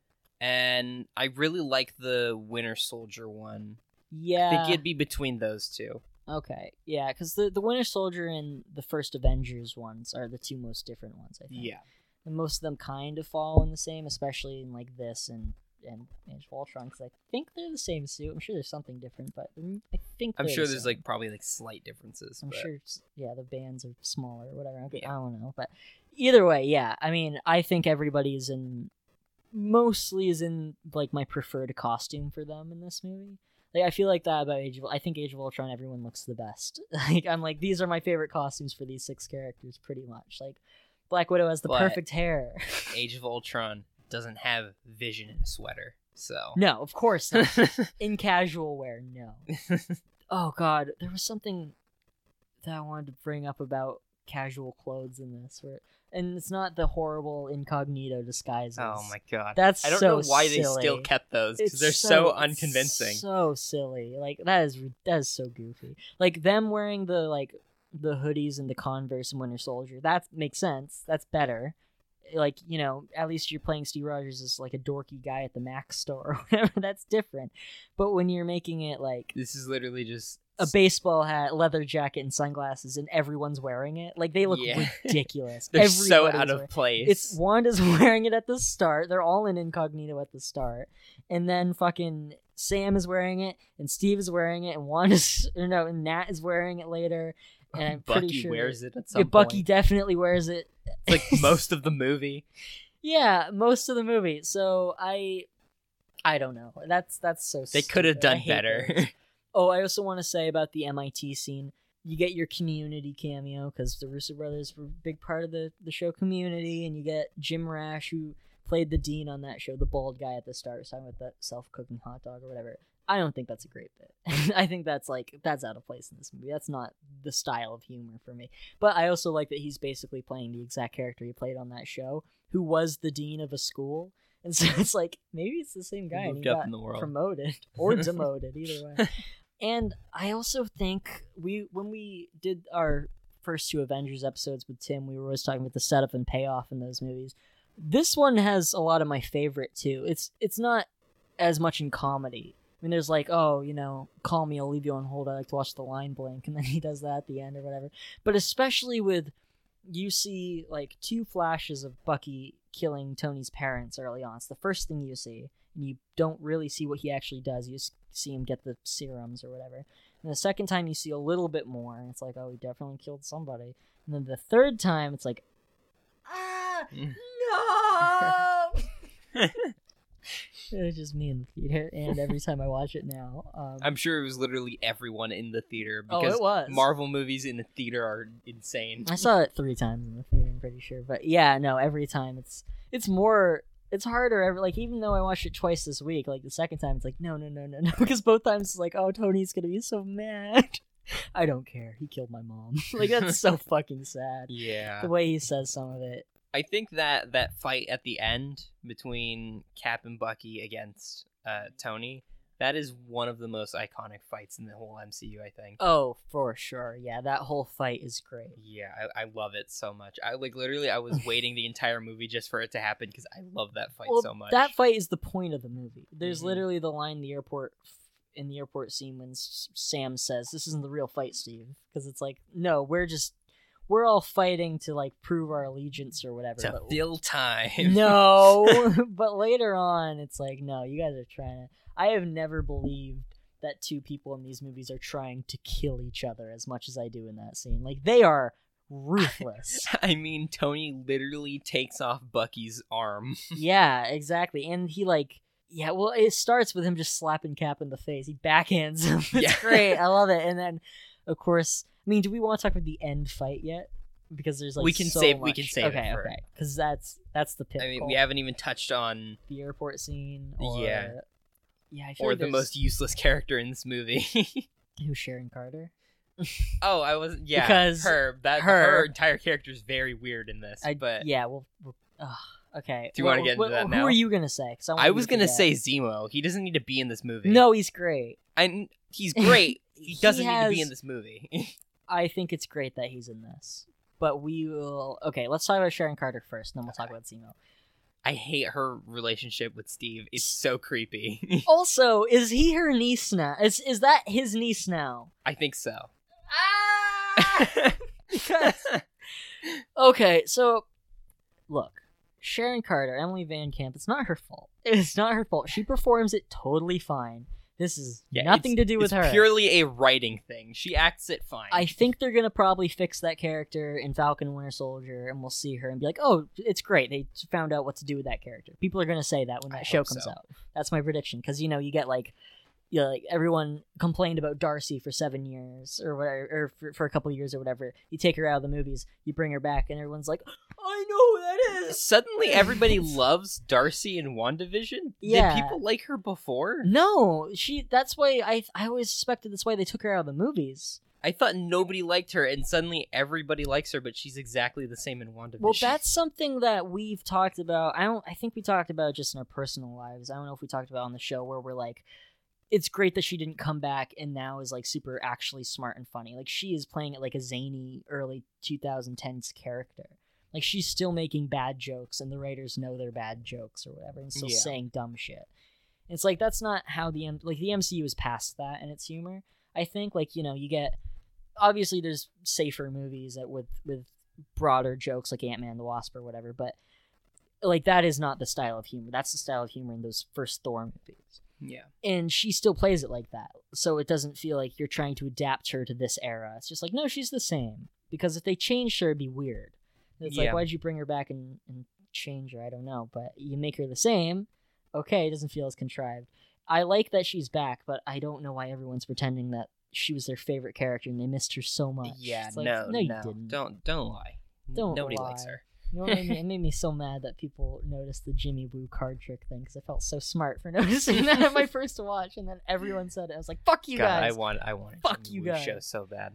and I really like the Winter Soldier one. Yeah. I think it'd be between those two. Okay. Yeah, because the the Winter Soldier and the first Avengers ones are the two most different ones. I think. Yeah, And most of them kind of fall in the same, especially in like this and and Age of Ultron because I think they're the same suit. I'm sure there's something different, but mm, I think I'm sure the there's same. like probably like slight differences. I'm but- sure, yeah, the bands are smaller or whatever. Okay, Yeah. I don't know, but either way, yeah. I mean, I think everybody is in, mostly is in like my preferred costume for them in this movie. Like, I feel like that about Age of. I think Age of Ultron, everyone looks the best. like, I'm like, these are my favorite costumes for these six characters, pretty much. Like, Black Widow has the But- perfect hair. Age of Ultron doesn't have Vision in a sweater, so no, of course not. in casual wear, no. oh god, there was something that I wanted to bring up about casual clothes in this, where and it's not the horrible incognito disguises. oh my god, That's I don't so know why they still kept those because they're so, unconvincing. So silly. Like that is that is so goofy. Like them wearing the like the hoodies and the Converse and Winter Soldier. That makes sense. That's better. Like you know, at least you're playing Steve Rogers as like a dorky guy at the Mac store or whatever. That's different. But when you're making it like This is literally just a baseball hat, leather jacket, and sunglasses, and everyone's wearing it, like they look Yeah. ridiculous. they're so out of wearing- place. it's Wanda's wearing it at the start. They're all in incognito at the start, and then fucking Sam is wearing it, and Steve is wearing it, and Wanda's or no, and Nat is wearing it later. And I'm Bucky pretty sure wears it at Yeah, some Bucky point. definitely wears it. like most of the movie. yeah, most of the movie. So I, I don't know. That's that's so. They could have done better. those. Oh, I also want to say about the MIT scene. You get your community cameo because the Russo brothers were a big part of the, the show community, and you get Jim Rash, who played the dean on that show, the bald guy at the start, talking about that self cooking hot dog or whatever. I don't think that's a great bit. I think that's like that's out of place in this movie. That's not the style of humor for me. But I also like that he's basically playing the exact character he played on that show, who was the dean of a school. And so it's like maybe it's the same guy. and he got in the world. promoted or demoted, either way. And I also think we when we did our first two Avengers episodes with Tim, we were always talking about the setup and payoff in those movies. This one has a lot of my favorite too. It's it's not as much in comedy. I mean, there's like, oh, you know, call me, I'll leave you on hold. I like to watch the line blink, and then he does that at the end or whatever. But especially with you see like two flashes of Bucky killing Tony's parents early on. It's the first thing you see, and you don't really see what he actually does. You just see him get the serums or whatever. And the second time you see a little bit more, and it's like, oh, he definitely killed somebody. And then the third time, it's like, ah, no. it's just me in the theater, and every time I watch it now, um, I'm sure it was literally everyone in the theater Oh, because it was. Marvel movies in the theater are insane. I saw it three times in the theater. I'm pretty sure, but yeah, no, every time it's it's more. It's harder every like even though I watched it twice this week, like the second time it's like no no no no no because both times it's like oh Tony's gonna be so mad. I don't care. He killed my mom. like that's so fucking sad. Yeah. The way he says some of it. I think that that fight at the end between Cap and Bucky against uh, Tony, that is one of the most iconic fights in the whole MCU. I think. Oh, for sure. Yeah, that whole fight is great. Yeah, I, I love it so much. I like literally, I was waiting the entire movie just for it to happen because I love that fight well, so much. that fight is the point of the movie. There's Mhm. literally the line in the airport in the airport scene when S- Sam says, "This isn't the real fight, Steve," because it's like, no, we're just we're all fighting to like prove our allegiance or whatever. to but- fill time. no, but later on, it's like, no, you guys are trying to. I have never believed that two people in these movies are trying to kill each other as much as I do in that scene. Like they are ruthless. I mean, Tony literally takes off Bucky's arm. yeah, exactly. And he like yeah, well it starts with him just slapping Cap in the face. He backhands him. It's Yeah. great. I love it. And then of course I mean, do we want to talk about the end fight yet? Because there's like We can so save- we can save it okay, for- okay, because that's that's the pit. I mean, we haven't even touched on the airport scene. Or, Yeah. yeah, I feel or like the most useless character in this movie. who's Sharon Carter. oh, I was yeah, Because her that her- her, entire character is very weird in this. I, but yeah, well, ugh, okay. Do you Well, get into well, that Who are you gonna say? want I was to gonna say Zemo. He doesn't need to be in this movie. no. He's great. And he's great. He He doesn't need to be in this movie. I think it's great that he's in this. But we will. Okay, let's talk about Sharon Carter first, and then we'll talk about Zemo. I hate her relationship with Steve. It's so creepy. Also, is he her niece now? Is is that his niece now? I think so. Ah! Because okay, so look, Sharon Carter, Emily VanCamp, it's not her fault. It's not her fault. She performs it totally fine. This is Yeah, nothing to do with it's her. Purely a writing thing. She acts it fine. I think they're gonna probably fix that character in Falcon Winter Soldier, and we'll see her and be like, "Oh, it's great. They found out what to do with that character." People are gonna say that when I that show comes so. out. That's my prediction because you know you get like, you know, like everyone complained about Darcy for seven years or whatever, or for, for a couple years or whatever. You take her out of the movies, you bring her back, and everyone's like, "I know who that is." Suddenly, everybody loves Darcy in WandaVision. Yeah. Did people like her before? No, she. That's why I. I always suspected that's why they took her out of the movies. I thought nobody liked her, and suddenly everybody likes her, but she's exactly the same in WandaVision. Well, that's something that we've talked about. I don't. I think we talked about just in our personal lives. I don't know if we talked about on the show where we're like, it's great that she didn't come back and now is like super actually smart and funny. Like she is playing it like a zany early 2010s character. Like she's still making bad jokes and the writers know they're bad jokes or whatever and still Yeah. saying dumb shit. It's like that's not how the M- like the MCU is past that in its humor. I think like you know you get obviously there's safer movies that with with broader jokes like Ant Man the Wasp or whatever, but like that is not the style of humor. That's the style of humor in those first Thor movies. Yeah. And she still plays it like that. So it doesn't feel like you're trying to adapt her to this era. It's just like, no, she's the same. Because if they changed her, it'd be weird. It's Yeah. like, why'd you bring her back and, and change her? I don't know. But you make her the same. Okay, it doesn't feel as contrived. I like that she's back, but I don't know why everyone's pretending that she was their favorite character and they missed her so much. Yeah, like, no, no, you no, didn't. don't, don't lie. Don't Nobody likes her. You know what made me, it made me so mad that people noticed the Jimmy Woo card trick thing because I felt so smart for noticing that at my first watch, and then everyone said it. I was like, "Fuck you God, guys!" I want, I want Fuck Jimmy you Woo guys. show so bad.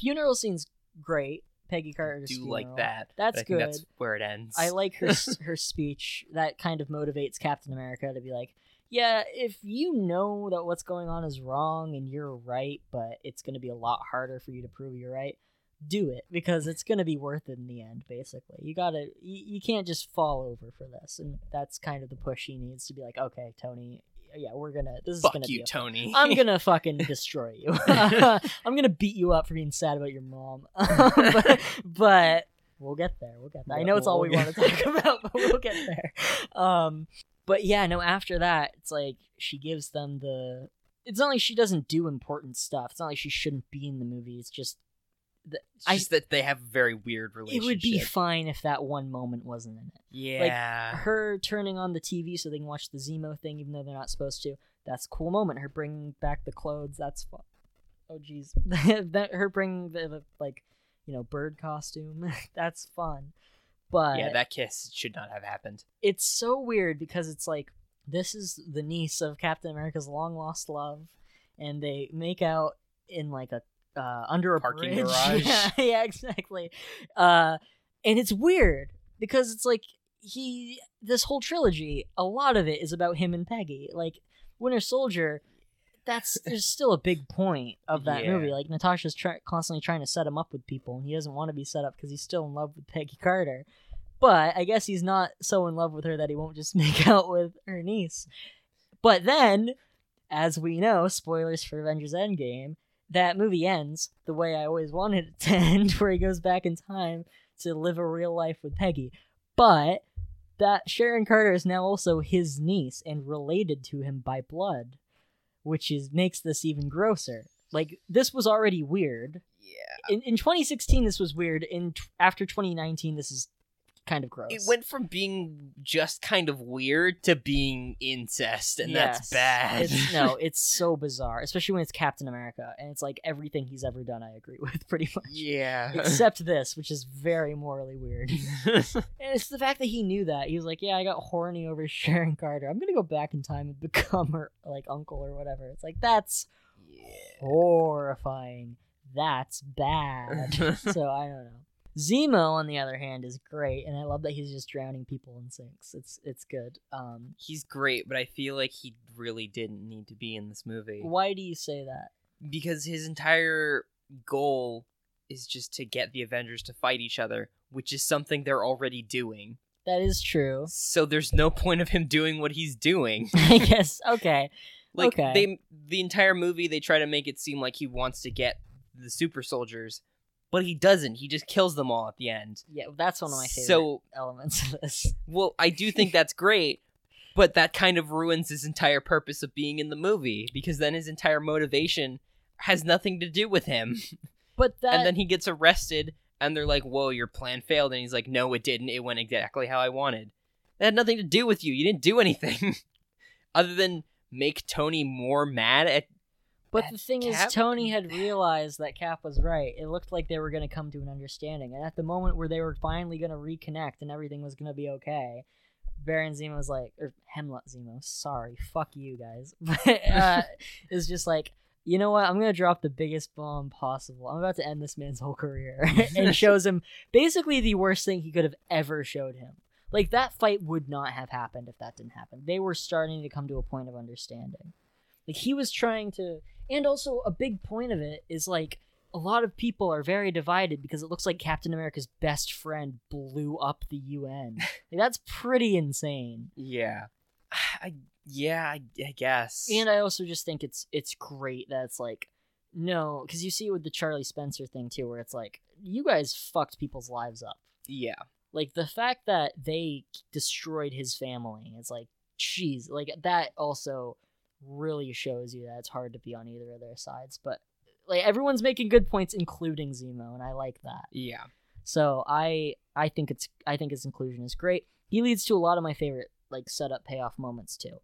Funeral scene's great. Peggy Carter's Do funeral. like that. That's I good. That's where it ends. I like her her speech. That kind of motivates Captain America to be like, "Yeah, if you know that what's going on is wrong and you're right, but it's going to be a lot harder for you to prove you're right." Do it because it's going to be worth it in the end. Basically, you gotta you, you can't just fall over for this, and that's kind of the push he needs to be like, okay, Tony, yeah, we're gonna this is gonna you, be a Tony. I'm gonna fucking destroy you. I'm gonna beat you up for being sad about your mom. but, but we'll get there. We'll get there. I know it's all we want to talk about, but we'll get there. Um, but yeah, no. After that, it's like she gives them the. It's not like she doesn't do important stuff. It's not like she shouldn't be in the movie. It's just It's I- just that they have a very weird relationship. it would be fine if that one moment wasn't in it. Yeah. Like her turning on the TV so they can watch the Zemo thing, even though they're not supposed to. That's a cool moment. Her bringing back the clothes. That's fun. Oh jeez, that her bringing the, the like, you know, bird costume. that's fun. But yeah, that kiss should not have happened. it's so weird because it's like this is the niece of Captain America's long lost love, and they make out in like a uh, under a Parking bridge. garage. Yeah, yeah, exactly. Uh, and it's weird because it's like he this whole trilogy, a lot of it is about him and Peggy. Like Winter Soldier, that's there's still a big point of that Yeah. movie. Like Natasha's try- constantly trying to set him up with people, and he doesn't want to be set up because he's still in love with Peggy Carter. But I guess he's not so in love with her that he won't just make out with her niece. But then, as we know, spoilers for Avengers Endgame, that movie ends the way I always wanted it to end, where he goes back in time to live a real life with Peggy. But that Sharon Carter is now also his niece and related to him by blood, which is makes this even grosser. Like this was already weird. Yeah. In, in 2016 this was weird. In after 2019 this is kind of gross. It went from being just kind of weird to being incest, and that's bad. It's, no, it's so bizarre, especially when it's Captain America, and it's like everything he's ever done. I agree with pretty much, yeah. except this, which is very morally weird. And it's the fact that he knew that he was like, "Yeah, I got horny over Sharon Carter. I'm gonna go back in time and become her like uncle or whatever." It's like that's horrifying. That's bad. so I don't know. Zemo, on the other hand, is great, and I love that he's just drowning people in sinks. It's it's good. Um, He's great, but I feel like he really didn't need to be in this movie why do you say that? because his entire goal is just to get the Avengers to fight each other, which is something they're already doing. That is true. So there's no point of him doing what he's doing. I guess. Okay. Like Okay. they the entire movie they try to make it seem like he wants to get the super soldiers, but he doesn't. He just kills them all at the end. Yeah, that's one of my favorite So- elements of this. Well, I do think that's great, but that kind of ruins his entire purpose of being in the movie because then his entire motivation has nothing to do with him. But that and then he gets arrested and they're like, "Whoa, your plan failed." And he's like, "No, it didn't. It went exactly how I wanted." That had nothing to do with you. You didn't do anything other than make Tony more mad at But the thing Cap- is, Tony had realized that Cap was right. It looked like they were going to come to an understanding, and at the moment where they were finally going to reconnect and everything was going to be okay, Baron Zemo was like, or Helmut Zemo, sorry, fuck you guys, but uh, is just like, you know what? I'm going to drop the biggest bomb possible. I'm about to end this man's whole career, and shows him basically the worst thing he could have ever showed him. Like that fight would not have happened if that didn't happen. They were starting to come to a point of understanding. Like he was trying to and also a big point of it is like a lot of people are very divided because it looks like Captain America's best friend blew up the UN. like that's pretty insane. yeah. I yeah, I, I guess. And I also just think it's it's great that it's like no, because you see it with the Charlie Spencer thing too, where it's like you guys fucked people's lives up. yeah. Like the fact that they destroyed his family, it's like, jeez, like that also really shows you that it's hard to be on either of their sides. But like everyone's making good points, including Zemo, and I like that. Yeah. So I I think it's I think his inclusion is great. He leads to a lot of my favorite like setup payoff moments too,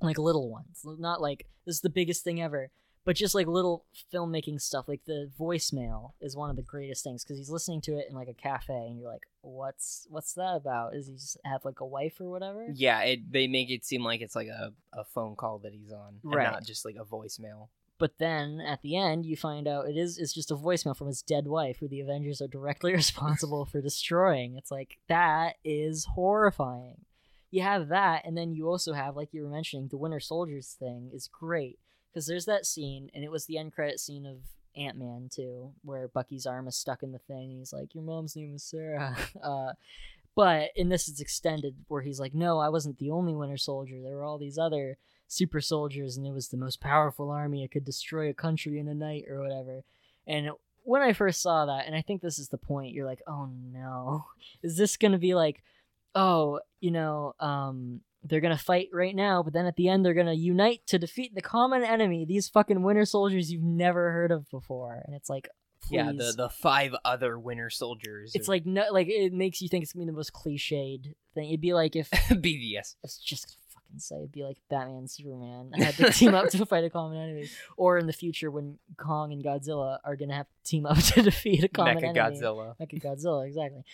like little ones, not like this is the biggest thing ever, but just like little filmmaking stuff. Like the voicemail is one of the greatest things because he's listening to it in like a cafe, and you're like, what's what's that about? Is he just have like a wife or whatever? Yeah, it they make it seem like it's like a, a phone call that he's on. Right. And not just like a voicemail. But then at the end, you find out it is it's just a voicemail from his dead wife, who the Avengers are directly responsible for destroying. It's like that is horrifying. You have that, and then you also have, like you were mentioning, the Winter Soldiers thing is great because there's that scene, and it was the end credit scene of Ant Man too, where Bucky's arm is stuck in the thing, and he's like, "Your mom's name is Sarah." Uh, but in this, it's extended where he's like, "No, I wasn't the only Winter Soldier. There were all these other." super soldiers and it was the most powerful army it could destroy a country in a night or whatever and when i first saw that and i think this is the point you're like oh no is this gonna be like oh you know um they're gonna fight right now but then at the end they're gonna unite to defeat the common enemy these fucking winter soldiers you've never heard of before and it's like Yeah, the the five other Winter Soldiers. it's like no like it makes you think it's gonna be the most cliched thing it'd be like if BVS. I was just gonna fucking say it'd be like Batman Superman had to team up to fight a common enemy. Or in the future when Kong and Godzilla are gonna have to team up to defeat a common Mecha enemy. Godzilla. Mecha Godzilla, exactly.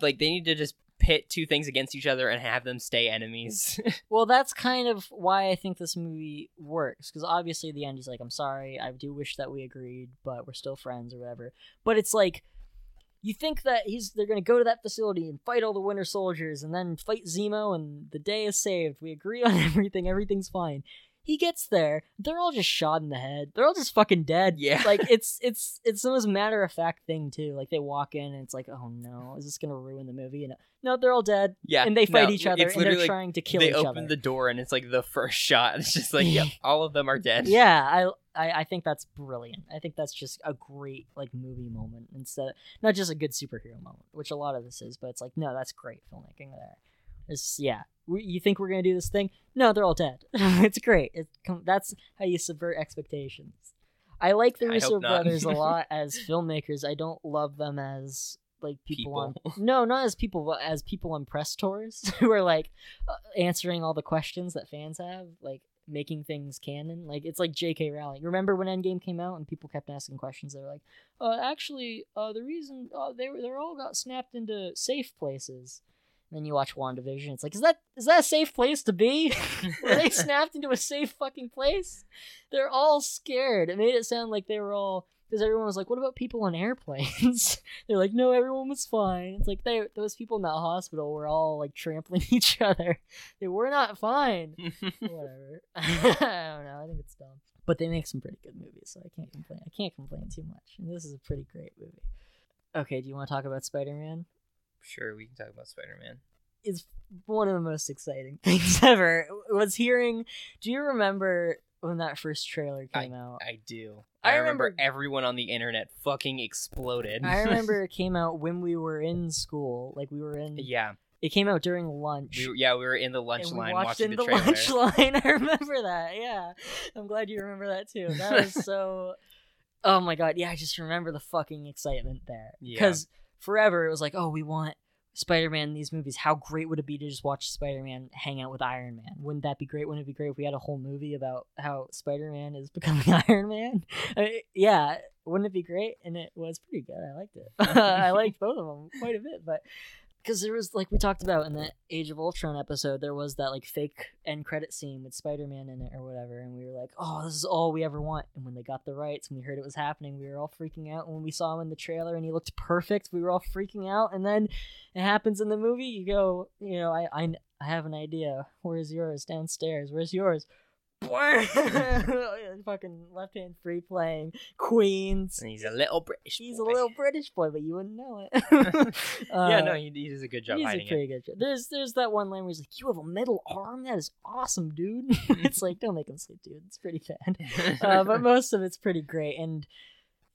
Like they need to just pit two things against each other and have them stay enemies. Well, that's kind of why I think this movie works. Because obviously, the end, he's like, "I'm sorry, I do wish that we agreed, but we're still friends or whatever." But it's like, you think that he's they're gonna go to that facility and fight all the Winter Soldiers, and then fight Zemo, and the day is saved. We agree on everything. Everything's fine. He gets there, they're all just shot in the head. They're all just fucking dead. Yeah. like it's it's it's the most matter of fact thing too. Like they walk in and it's like, oh no, is this gonna ruin the movie? And no, they're all dead, yeah, and they fight no, each other, and they're like trying to kill they each open other. the door and it's like the first shot. It's just like, yep, all of them are dead. yeah I, I i think that's brilliant i think that's just a great like movie moment instead of not just a good superhero moment which a lot of this is but it's like no that's great filmmaking there it's yeah we, you think we're gonna do this thing? No they're all dead. It's great. It, that's how you subvert expectations. I like the russo brothers a lot as filmmakers. I don't love them as like people, on no not as people but as people on press tours who are like uh, answering all the questions that fans have like making things canon. Like it's like jk rowling. Remember when endgame came out and people kept asking questions? They were like uh actually uh the reason uh, they were they're all got snapped into safe places and then you watch WandaVision, it's like, is that is that a safe place to be? were they snapped into a safe fucking place? They're all scared. It made it sound like they were all because everyone was like, "What about people on airplanes?" They're like, "No, everyone was fine." It's like they those people in that hospital were all like trampling each other. They were not fine. Whatever. I don't know. I think it's dumb, but they make some pretty good movies, so I can't complain. I can't complain too much. And this is a pretty great movie. Okay, do you want to talk about Spider Man? Sure, we can talk about Spider Man. is one of the most exciting things ever was hearing do you remember when that first trailer came out. I do. I I, remember, remember- everyone on the internet fucking exploded. I remember it came out when we were in school. Like we were in. yeah, It came out during lunch. we were, yeah we were in the lunch and we line watched watching in the the, trailer. lunch line. I remember that. Yeah, I'm glad you remember that too. That was so. oh my god! Yeah, I just remember the fucking excitement there. Yeah. Forever it was like, oh, we want Spider-Man in these movies. How great would it be to just watch Spider-Man hang out with Iron Man? Wouldn't that be great? Wouldn't it be great if we had a whole movie about how Spider-Man is becoming Iron Man? I- yeah, wouldn't it be great? And it was pretty good. I liked it. I liked both of them quite a bit, but because there was like we talked about in the Age of Ultron episode, there was that like fake end credit scene with Spider-Man in it or whatever, and we were like, "Oh, this is all we ever want." And when they got the rights and we heard it was happening, we were all freaking out. And when we saw him in the trailer and he looked perfect, we were all freaking out. And then it happens in the movie. You go, you know, I I, I have an idea. Where's yours? Downstairs. Where's yours? fucking left hand free playing Queens. and he's a little British. He's a boy. little British boy, but you wouldn't know it. yeah, Uh, no, he, he does a good job he's hiding a pretty good job. There's there's that one line where he's like, "You have a metal arm? That is awesome, dude." it's like, don't make him say "dude." It's pretty bad. Uh, but most of it's pretty great. And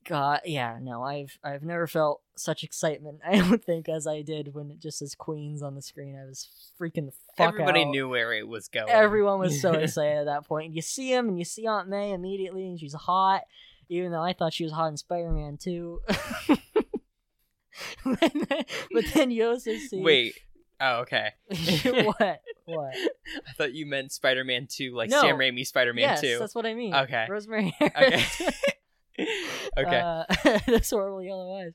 God, yeah, no, I've I've never felt such excitement. I don't think as I did when it just says Queens on the screen. I was freaking the fuck Everybody out. knew where it was going. Everyone was so excited at that point. You see him, and you see Aunt May immediately, and she's hot. Even though I thought she was hot in Spider Man too. but then you also see Wait. Oh, okay. what? What? I thought you meant Spider-Man 2, like No. Sam Raimi Spider-Man yes, 2. that's what I mean. Okay. Rosemary Harris. okay. Uh, those horrible yellow eyes.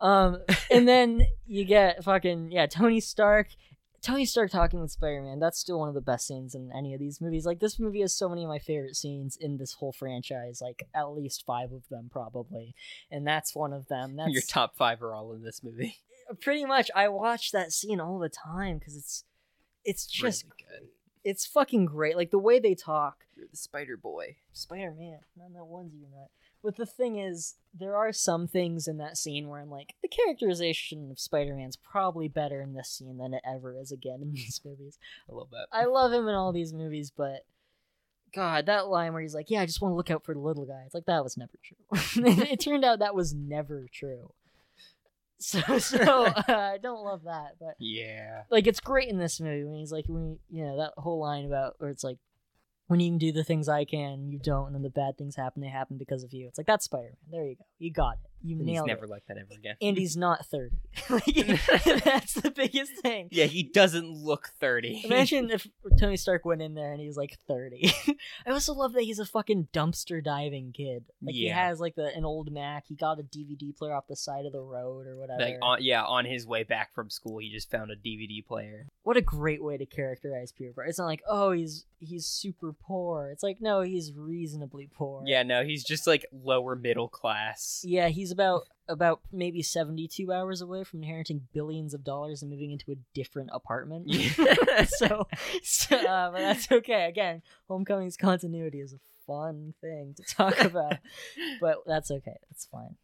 Um, and then you get fucking yeah, Tony Stark. Tony Stark talking with Spider Man. That's still one of the best scenes in any of these movies. Like this movie has so many of my favorite scenes in this whole franchise. Like at least five of them probably, and that's one of them. That's Your top five are all in this movie. pretty much. I watch that scene all the time because it's it's just Really good. it's fucking great. Like the way they talk. You're the Spider Boy. Spider Man, not that onesie or not. But the thing is, there are some things in that scene where I'm like, the characterization of Spider Man's probably better in this scene than it ever is again in these movies. A little bit. I love him in all these movies, but God, that line where he's like, "Yeah, I just want to look out for the little guy." It's like that was never true. it turned out that was never true. So, so uh, I don't love that, but yeah. like it's great in this movie when he's like when you know that whole line about where it's like when you can do the things I can, you don't, and then the bad things happen. They happen because of you. It's like that's Spider Man. There you go. You got it. You And he's never it. like that ever again. And he's not thirty. Like, that's the biggest thing. yeah, he doesn't look 30. Imagine if Tony Stark went in there and he was like 30. I also love that he's a fucking dumpster diving kid. Like he has like the, an old Mac. He got a DVD player off the side of the road or whatever. like on, yeah, on his way back from school, he just found a DVD player. what a great way to characterize Peter Parker. It's not like, oh, he's he's super poor. It's like, no, he's reasonably poor. Yeah, no, he's just like lower middle class. Yeah, he's about about maybe 72 hours away from inheriting billions of dollars and moving into a different apartment. So, so uh, but that's okay. Again, Homecoming's continuity is a fun thing to talk about, but that's okay. That's fine.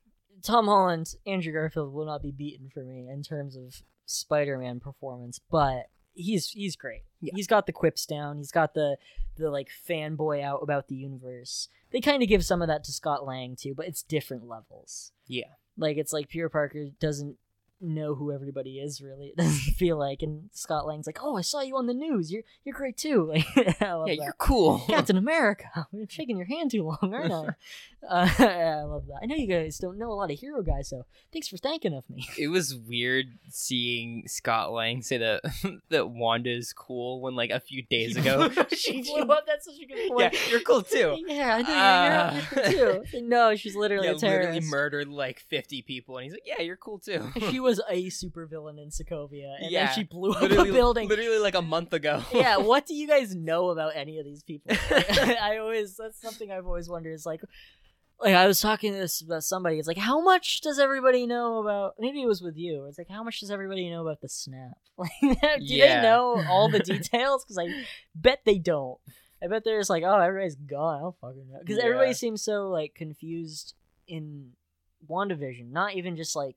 Tom Holland, Andrew Garfield will not be beaten for me in terms of Spider-Man performance, but he's he's great. Yeah. He's got the quips down. He's got the the like fanboy out about the universe. They kind of give some of that to Scott Lang too, but it's different levels. Yeah. Like it's like Peter Parker doesn't know who everybody is really. It doesn't feel like, and Scott Lang's like, "Oh, I saw you on the news. You're you're great too." Like, Yeah, that. you're cool. Captain America. I've been shaking your hand too long, aren't I? uh, yeah, I love that. I know you guys don't know a lot of hero guys, so thanks for thanking of me. it was weird seeing Scott Lang say that that Wanda is cool when like a few days ago she blew up. That's such a good point. Yeah, you're cool too. Yeah, I know you're, you're, you're cool too. No, she's literally Yeah, a terrorist. literally murdered like 50 people, and he's like, "Yeah, you're cool too." she was a supervillain in Sokovia, and Yeah, then she blew up literally, a building. literally like a month ago. yeah, what do you guys know about any of these people? I always that's something I've always wondered. Is like, like I was talking to this about somebody. It's like, how much does everybody know about? Maybe it was with you. It's like, how much does everybody know about the snap? Like, do Yeah. they know all the details? Because I bet they don't. I bet they're just like, oh, everybody's gone. I don't fucking know. Because everybody seems so like confused in WandaVision. Not even just like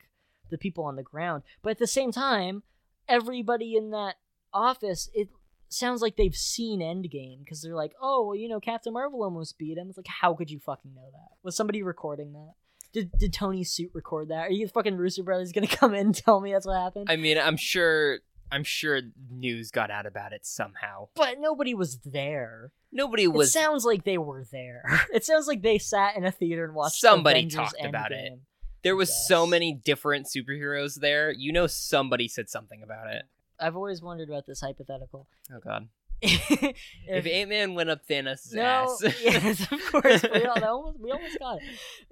the people on the ground, but at the same time, everybody in that office it sounds like they've seen Endgame because they're like, oh, well, you know, Captain Marvel almost beat him. It's like, how could you fucking know that? Was somebody recording that? Did did Tony's suit record that? Are you fucking Russo brothers gonna come in and tell me that's what happened? I mean, I'm sure. I'm sure news got out about it somehow. but nobody was there. Nobody was. It sounds like they were there. It sounds like they sat in a theater and watched. Somebody Avengers talked about it. There was so many different superheroes there. You know, somebody said something about it. I've always wondered about this hypothetical. Oh God! if, If Ant Man went up Thanos' no, ass, yes, of course. We, all, almost, we almost got it.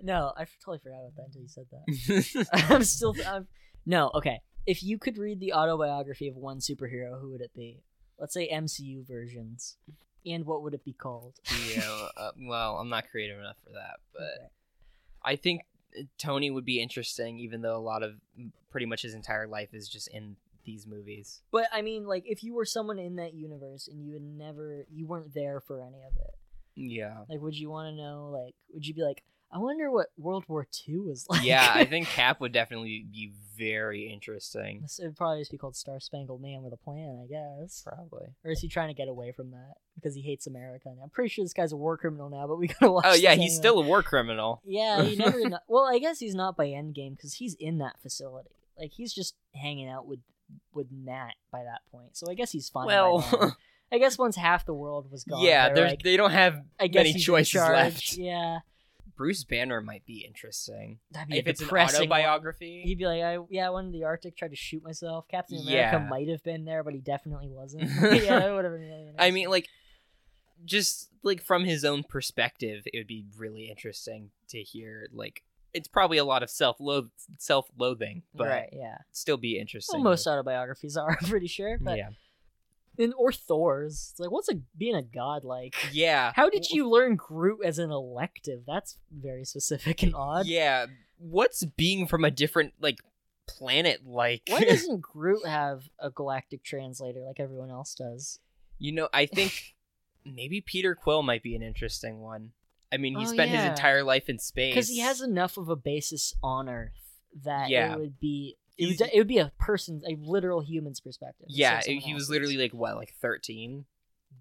No, I totally forgot about that until you said that. I'm still. I'm, no, okay. If you could read the autobiography of one superhero, who would it be? Let's say MCU versions. And what would it be called? yeah. Uh, well, I'm not creative enough for that, but Okay. I think Tony would be interesting, even though a lot of pretty much his entire life is just in these movies. But I mean, like, if you were someone in that universe and you had never, you weren't there for any of it, Yeah. like, would you want to know? Like, would you be like, I wonder what World War II was like? Yeah, I think Cap would definitely be very interesting. It would probably just be called Star Spangled Man with a Plan, I guess. Probably. Or is he trying to get away from that because he hates America? And I'm pretty sure this guy's a war criminal now, but we gotta watch. Oh yeah, he's anyway. still a war criminal. Yeah, he never. kno- well, I guess he's not by Endgame because he's in that facility. Like he's just hanging out with with Nat by that point. So I guess he's fine. Well, I guess once half the world was gone. yeah, like, they don't have I guess many choices left. Yeah, Bruce Banner might be interesting that'd be if it's an depressing one. autobiography. He'd be like, I yeah, I went to the Arctic, tried to shoot myself. Captain America Yeah. might have been there, but he definitely wasn't. yeah, that would have been really. I mean, like, just like from his own perspective, it would be really interesting to hear. Like, it's probably a lot of self loath self loathing, but right, yeah. still be interesting. Well, most autobiographies are, I'm pretty sure. But yeah, in or Thor's, it's like, what's a being a god like? yeah. How did you learn Groot as an elective? That's very specific and odd. Yeah, what's being from a different like planet like? Why doesn't Groot have a galactic translator like everyone else does? you know, I think maybe Peter Quill might be an interesting one. I mean, he Oh, spent his entire life in space Because he has enough of a basis on Earth that Yeah. it would be. It would, it would be a person's, a literal human's perspective. Yeah, he was literally like what, like thirteen?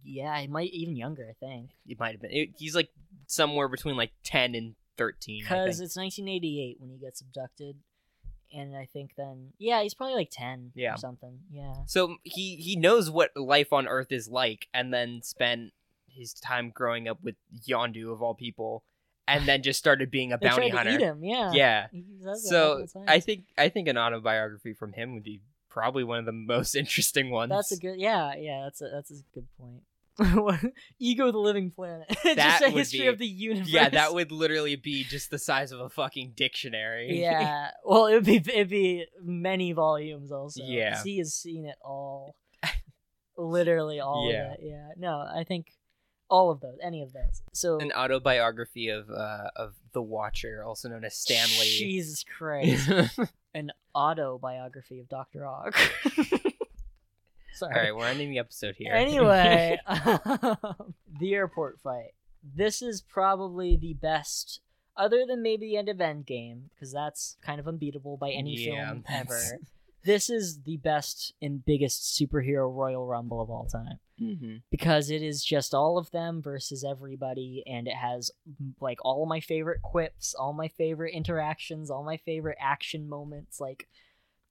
Yeah, he might even younger, I think. He might have been. it- he's like somewhere between like ten and thirteen. Because it's 1988 when he gets abducted, and I think then yeah, he's probably like 10 Yeah. or something. Yeah. So he he knows what life on Earth is like, and then spent his time growing up with Yondu of all people, and then just started being a bounty hunter. him. Yeah. Yeah. He says that So I think I think an autobiography from him would be probably one of the most interesting ones. that's a good. Yeah, yeah. That's a that's a good point. Ego, the living planet. That Just a history be- of the universe. yeah, that would literally be just the size of a fucking dictionary. Yeah. Well, it would be it'd be many volumes also. Yeah. He has seen it all. Literally all Yeah. of it. Yeah. No, I think all of those, any of those. So An autobiography of uh of the Watcher, also known as Stanley. Jesus Christ. An autobiography of Doctor Ock. Sorry. All right, we're ending the episode here. Anyway, the airport fight. This is probably the best, other than maybe the end of Endgame, because that's kind of unbeatable by any Yeah, film that's- ever. This is the best and biggest superhero Royal Rumble of all time hmm because it is just all of them versus everybody, and it has like all my favorite quips, all my favorite interactions, all my favorite action moments. Like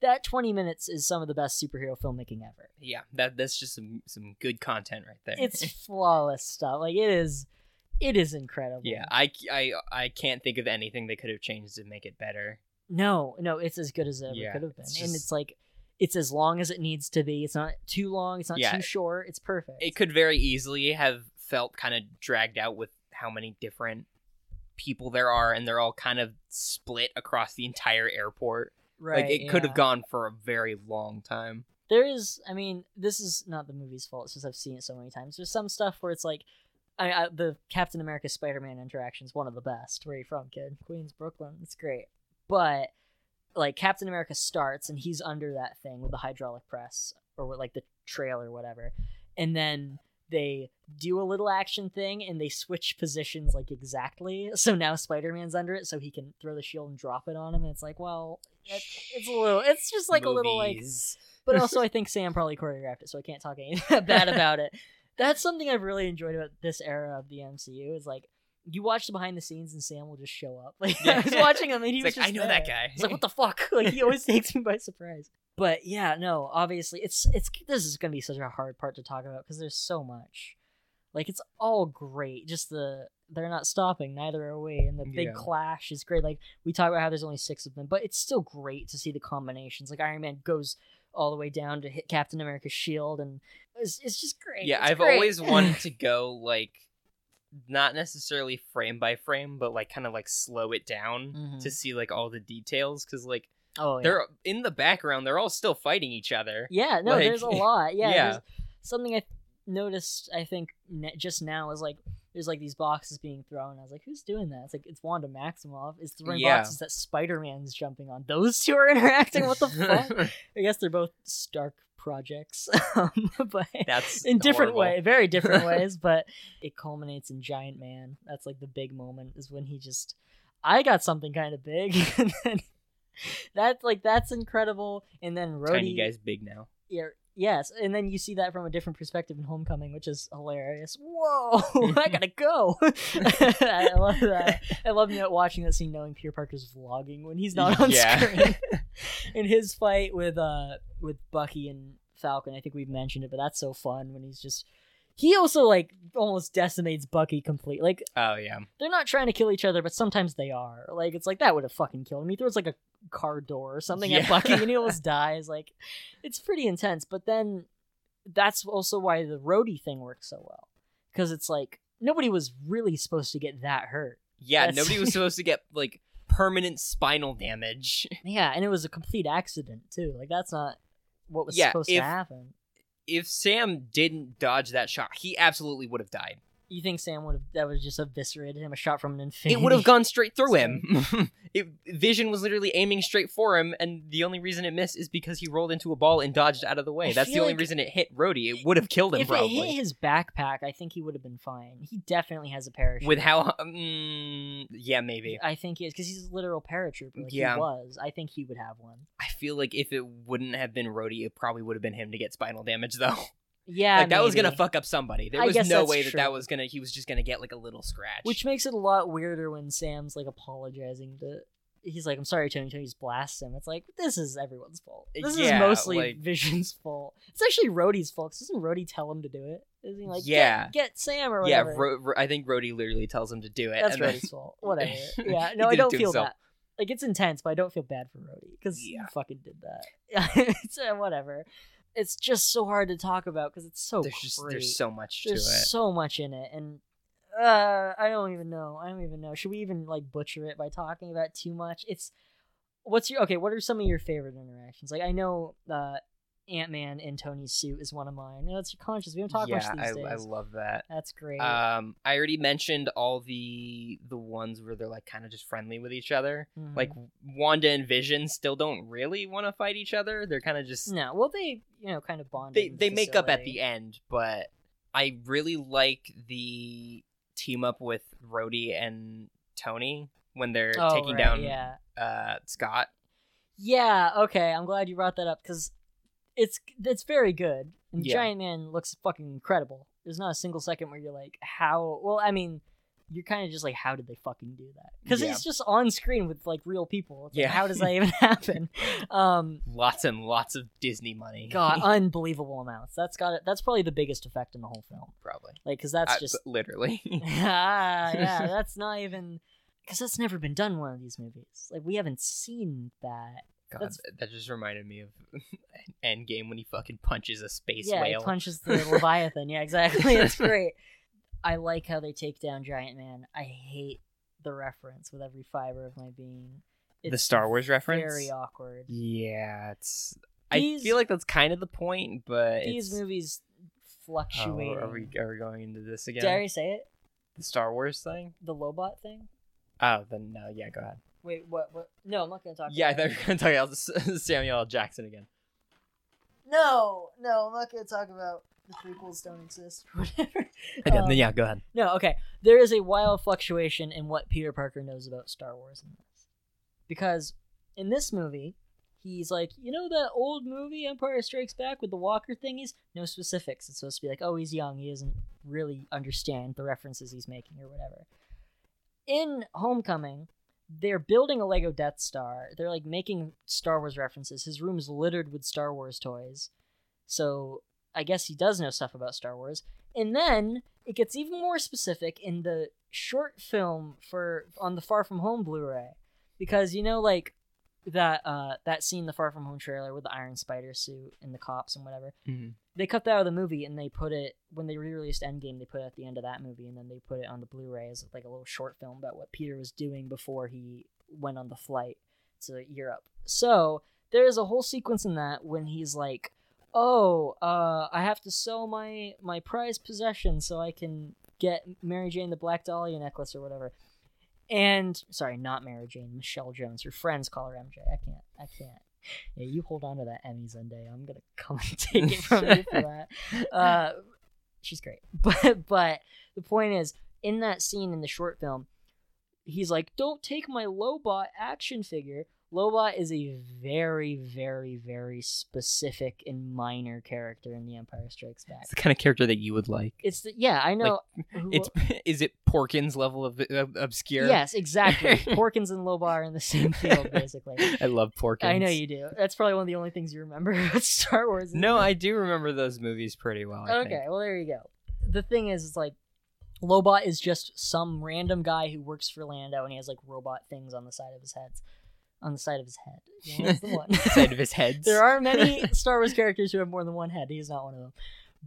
that 20 minutes is some of the best superhero filmmaking ever. Yeah, that that's just some some good content right there. it's flawless stuff. Like it is, it is incredible. yeah, I, I I can't think of anything they could have changed to make it better. No, no, it's as good as it ever Yeah, could have been, it's and it's like it's as long as it needs to be. It's not too long. It's not Yeah. too short. It's perfect. It could very easily have felt kind of dragged out with how many different people there are, and they're all kind of split across the entire airport. right. like it could have gone for a very long time. There is. I mean, this is not the movie's fault. It's just I've seen it so many times. There's some stuff where it's like. I, I, the Captain America Spider Man interaction is one of the best. Where are you from, kid? Queens, Brooklyn. It's great. But like Captain America starts and he's under that thing with the hydraulic press or with like the trail or whatever, and then they do a little action thing and they switch positions like exactly. So now Spider Man's under it, so he can throw the shield and drop it on him. And it's like, well, it, it's a little. It's just like a little like but also I think Sam probably choreographed it, so I can't talk any bad about it. That's something I've really enjoyed about this era of the MCU is like you watch the behind the scenes and Sam will just show up. Like I was watching him and he was like, just I know that guy. It's like what the fuck? Like he always takes me by surprise. But yeah, no, obviously it's it's this is gonna be such a hard part to talk about because there's so much. Like it's all great. Just the they're not stopping, neither are we. And the big Yeah. clash is great. Like we talk about how there's only six of them, but it's still great to see the combinations. Like Iron Man goes all the way down to hit Captain America's shield, and it's, it's just great. Yeah, It's I've great. always wanted to go like not necessarily frame by frame, but like kind of like slow it down Mhm. to see like all the details because like oh yeah. they're in the background, they're all still fighting each other. Yeah, no, Like- there's a lot. Yeah, Yeah. something I noticed. I think just now is like there's like these boxes being thrown. I was like, who's doing that? It's like it's Wanda Maximoff. Is throwing Yeah. boxes that Spider Man's jumping on. Those two are interacting. What the fuck? I guess they're both Stark projects, um, but That's in different horrible. way, very different ways. But it culminates in Giant Man. That's like the big moment is when he just, I got something kind of big, and then that like that's incredible. And then Rhodey, Tiny guy's big now. yeah, yes, and then you see that from a different perspective in Homecoming, which is hilarious. Whoa, I gotta go. I love that. I love you watching that scene, knowing Peter Parker's vlogging when he's not on Yeah. screen. in his fight with uh with Bucky and Falcon, I think we've mentioned it, but that's so fun when he's just. He also like almost decimates Bucky complete. Like Oh yeah. they're not trying to kill each other, but sometimes they are. Like it's like that would have fucking killed him. He throws like a car door or something at Bucky and he almost dies. Like it's pretty intense. But then that's also why the Rhodey thing works so well. Because it's like nobody was really supposed to get that hurt. Yeah, That's- nobody was supposed to get like permanent spinal damage. Yeah, and it was a complete accident too. Like that's not what was Yeah, supposed if- to happen. If Sam didn't dodge that shot, he absolutely would have died. You think Sam would have that would have just eviscerated him? A shot from an infinity. It would have gone straight through him. it, Vision was literally aiming straight for him, and the only reason it missed is because he rolled into a ball and dodged out of the way. I That's the only like- reason it hit Rhodey. It would have killed him If it probably. hit his backpack, I think he would have been fine. He definitely has a parachute. With how, mm, yeah, maybe. I think he is because he's a literal paratrooper. Like Yeah. he was. I think he would have one. I feel like if it wouldn't have been Rhodey, it probably would have been him to get spinal damage, though. Yeah, like that was gonna fuck up somebody. There I was no way that true. that was gonna. He was just gonna get like a little scratch. Which makes it a lot weirder when Sam's like apologizing to. He's like, "I'm sorry, Tony." Tony just blasts him. It's like this is everyone's fault. This is mostly like- Vision's fault. It's actually Rhodey's fault. Doesn't Rhodey tell him to do it? Isn't he like, Yeah. get, get Sam or yeah, whatever? Ro- Ro- I think Rhodey literally tells him to do it. That's then- Rhodey's fault. Whatever. Yeah, no, I don't feel himself. that. Like it's intense, but I don't feel bad for Rhodey because Yeah. he fucking did that. it's uh, whatever. It's just so hard to talk about because it's so There's just there's so much There's to it. so much in it, and uh, I don't even know. I don't even know. Should we even like butcher it by talking about too much? It's what's your okay? What are some of your favorite interactions? Like I know uh, Ant Man in Tony's suit is one of mine. It's conscious. We don't talk yeah, much I, these I days. love that. That's great. Um, I already mentioned all the the ones where they're like kind of just friendly with each other. Mhm. Like Wanda and Vision still don't really want to fight each other. They're kind of just no, well they you know kind of bond. they the they make up at the end, but I really like the team up with Rhodey and Tony when they're Oh, taking right, down Yeah, uh Scott. yeah. Okay, I'm glad you brought that up because it's it's very good. And Yeah. Giant Man looks fucking incredible. There's not a single second where you're like, how? Well, I mean, you're kind of just like, how did they fucking do that? Because Yeah. it's just on screen with like real people. It's like, Yeah. how does that even happen? Um, Lots and lots of Disney money. God, unbelievable amounts. That's got it. That's probably the biggest effect in the whole film. probably. Like, because that's Uh, just literally. ah, yeah, that's not even because that's never been done in one of these movies. Like, we haven't seen that. God, That's- that just reminded me of Endgame when he fucking punches a space yeah, whale. he punches the Leviathan. Yeah, exactly. It's great. I like how they take down Giant Man. I hate the reference with every fiber of my being. the Star Wars reference. Very awkward. Yeah, it's. These- I feel like that's kind of the point, but These it's, movies Oh, fluctuate. are we are we going into this again? Dare I say it? The Star Wars thing? The Lobot thing? Oh, then no. Yeah, go ahead. Wait, what? What? No, I'm not gonna talk. Yeah, I about thought you were going to talk about Samuel L. Jackson again. No, no, I'm not gonna talk about the prequels don't exist or whatever. Okay, Um, yeah, go ahead. No, okay. There is a wild fluctuation in what Peter Parker knows about Star Wars in this. Because in this movie, he's like, you know that old movie Empire Strikes Back with the Walker thingies? No specifics. It's supposed to be like, oh, he's young. He doesn't really understand the references he's making or whatever. In Homecoming, they're building a Lego Death Star. They're like making Star Wars references. His room's littered with Star Wars toys. So I guess he does know stuff about Star Wars. And then it gets even more specific in the short film for on the Far From Home Blu-ray. Because you know like that uh that scene the Far From Home trailer with the Iron Spider suit and the cops and whatever. Mhm. They cut that out of the movie and they put it when they re-released Endgame. They put it at the end of that movie and then they put it on the Blu-ray as like a little short film about what Peter was doing before he went on the flight to Europe. So there is a whole sequence in that when he's like, "Oh, uh, I have to sell my my prized possession so I can get Mary Jane the Black Dahlia necklace or whatever." And sorry, not Mary Jane, Michelle Jones. Her friends call her MJ. I can't. I can't. Yeah, you hold on to that Emmy Zendaya. I'm gonna come and take it from you for that. Uh, she's great, but but the point is, in that scene in the short film, he's like, "Don't take my Lobot action figure." Lobot is a very, very, very specific and minor character in The Empire Strikes Back. It's the kind of character that you would like. It's the yeah, I know. who- It's is it Porkins level of of obscure? yes, exactly. Porkins and Lobot are in the same field, basically. I love Porkins. I know you do. That's probably one of the only things you remember about Star Wars. No? I do remember those movies pretty well. I okay, think. well there you go. The thing is, it's like Lobot is just some random guy who works for Lando, and he has like robot things on the side of his head. On the side of his head. The one. Side of his heads. there are many Star Wars characters who have more than one head. He's not one of them.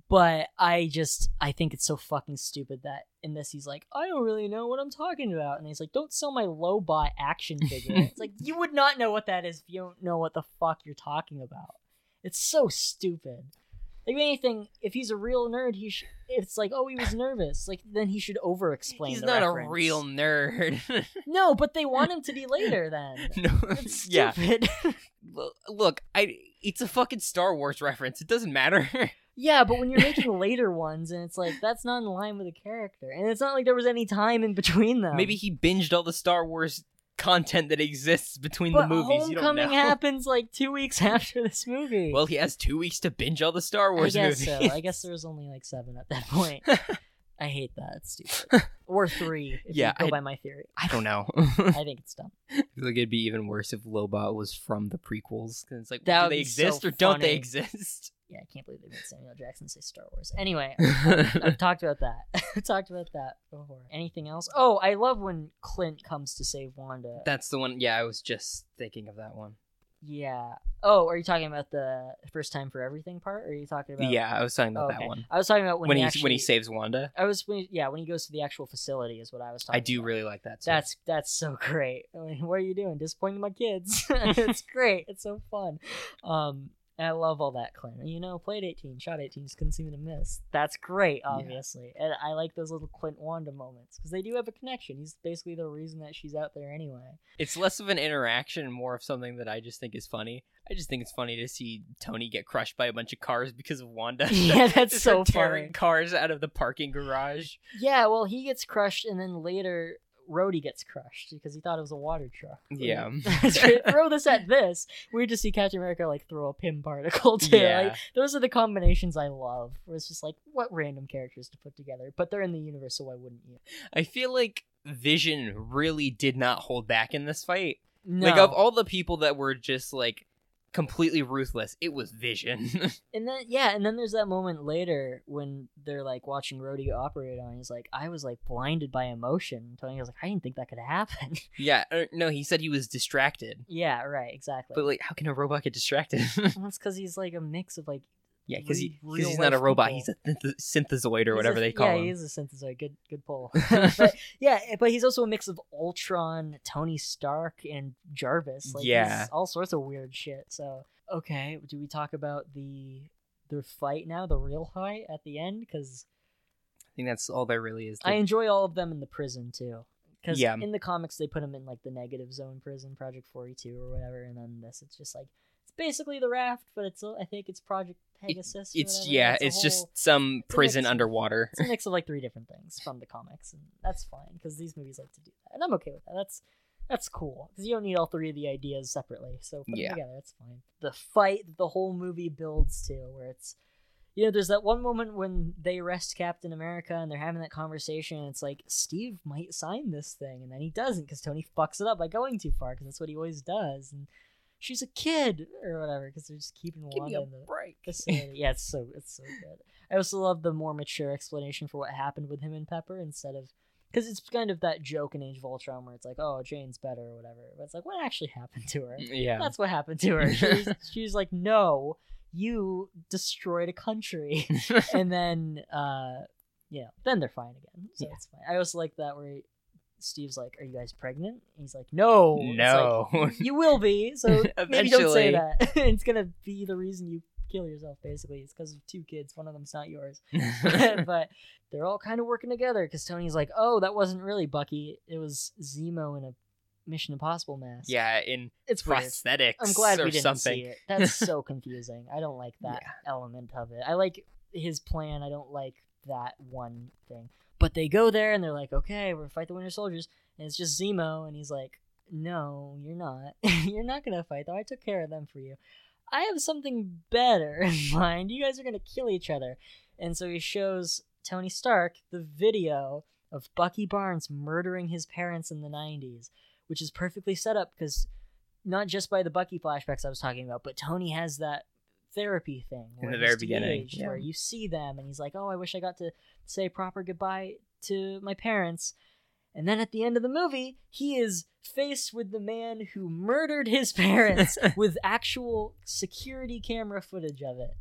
But I just I think it's so fucking stupid that in this he's like, I don't really know what I'm talking about. And he's like, Don't sell my Lobot action figure. it's like you would not know what that is if you don't know what the fuck you're talking about. It's so stupid. Like anything, if he's a real nerd, he should. It's like, oh, he was nervous. Like then he should over-explain. He's the not reference. a real nerd. No, but they want him to be later. Then no, it's yeah. stupid. Lo- Look, I it's a fucking Star Wars reference. It doesn't matter. Yeah, but when you're making later ones, and it's like that's not in line with the character, and it's not like there was any time in between them. Maybe he binged all the Star Wars content that exists between but the movies. You don't Homecoming happens like two weeks after this movie. Well, he has two weeks to binge all the Star Wars I guess movies. so. I guess there was only like seven at that point. I hate that. It's stupid. or three, if Yeah, you go I- by my theory. I don't know. I think it's dumb. I feel like it'd be even worse if Lobot was from the prequels. Because it's like, That do they exist so or don't they exist? Yeah, I can't believe they made Samuel Jackson say Star Wars. Anyway, I've talked about that. I've talked about that before. Anything else? Oh, I love when Clint comes to save Wanda. That's the one. Yeah, I was just thinking of that one. Yeah. Oh, are you talking about the first time for everything part? Or are you talking about? yeah, I was talking Oh, about okay. that one. I was talking about when, When, he he actually, when he saves Wanda, I was when, yeah when he goes to the actual facility is what I was talking. I do about. really like that. Too. That's that's so great. I mean, what are you doing? Disappointing my kids? it's great. It's so fun. Um, and I love all that Clint. You know, played 18, shot 18, just couldn't seem to miss. That's great, obviously. And I like those little Clint Wanda moments because they do have a connection. He's basically the reason that she's out there anyway. it's less of an interaction and more of something that I just think is funny. I just think it's funny to see Tony get crushed by a bunch of cars because of Wanda. Yeah, that's so tearing funny. cars out of the parking garage. Yeah, well, he gets crushed, and then later Rhodey gets crushed because he thought it was a water truck. Yeah. Throw this at this. Weird to see Captain America like throw a Pym particle too. Yeah. Like, those are the combinations I love. Where it's just like what random characters to put together, but they're in the universe, so why wouldn't you? I feel like Vision really did not hold back in this fight. No. Like of all the people that were just like completely ruthless, it was Vision. and then yeah, and then there's that moment later when they're like watching Rhodey operate on. He's like, I was like blinded by emotion. Tony was like, I didn't think that could happen. yeah, uh, no, he said he was distracted. yeah, right, exactly. But like, how can a robot get distracted? well, it's because he's like a mix of like yeah, because he, 'cause he's not a robot. people. He's a synth- synthezoid or He's whatever a- they call yeah, him. he is a synthezoid. Good, good pull. but yeah, eh, but he's also a mix of Ultron, Tony Stark, and Jarvis. Like, Yeah. he's all sorts of weird shit. So okay, do we talk about the the fight now, the real fight at the end? Because I think that's all there really is. to- I enjoy all of them in the prison too. Because Yeah. in the comics they put him in like the negative zone prison, Project Forty Two or whatever, and then this it's just like basically the raft, but it's I think it's Project Pegasus. or it's yeah, a it's whole- just some it's prison of- underwater. it's a mix of like three different things from the comics, and that's fine because these movies like to do that, and I'm okay with that. That's That's cool because you don't need all three of the ideas separately. So put Yeah. them together. That's fine. The fight that the whole movie builds to, where it's, you know, there's that one moment when they arrest Captain America and they're having that conversation. And it's like Steve might sign this thing, and then he doesn't because Tony fucks it up by going too far because that's what he always does. And she's a kid or whatever because they're just keeping Give me a in the break. facility. yeah, it's so it's so good. I also love the more mature explanation for what happened with him and Pepper instead of because it's kind of that joke in Age of Ultron where it's like, oh, Jane's better or whatever. But it's like, what actually happened to her? Yeah. That's what happened to her. She's, she's like, no, you destroyed a country, and then uh, you know, then they're fine again. So Yeah. it's fine. I also like that where. Steve's like, "Are you guys pregnant?" And He's like, "No, It's like, No. you will be. So maybe don't say that. it's gonna be the reason you kill yourself. Basically, it's because of two kids. One of them's not yours. but they're all kind of working together because Tony's like, "Oh, that wasn't really Bucky. It was Zemo in a Mission Impossible mask." yeah, in it's weird. prosthetics I'm glad we didn't something. see it. That's so confusing. I don't like that element of it. I like his plan. I don't like that one thing. But they go there and they're like, okay, we're gonna fight the Winter Soldiers, and it's just Zemo, and he's like, no, you're not. you're not gonna fight though. I took care of them for you. I have something better in mind. You guys are gonna kill each other. And so he shows Tony Stark the video of Bucky Barnes murdering his parents in the 90s, which is perfectly set up because not just by the Bucky flashbacks I was talking about, but Tony has that therapy thing In the very beginning, yeah. where you see them and he's like, "Oh, I wish I got to say proper goodbye to my parents." And then at the end of the movie, he is faced with the man who murdered his parents with actual security camera footage of it.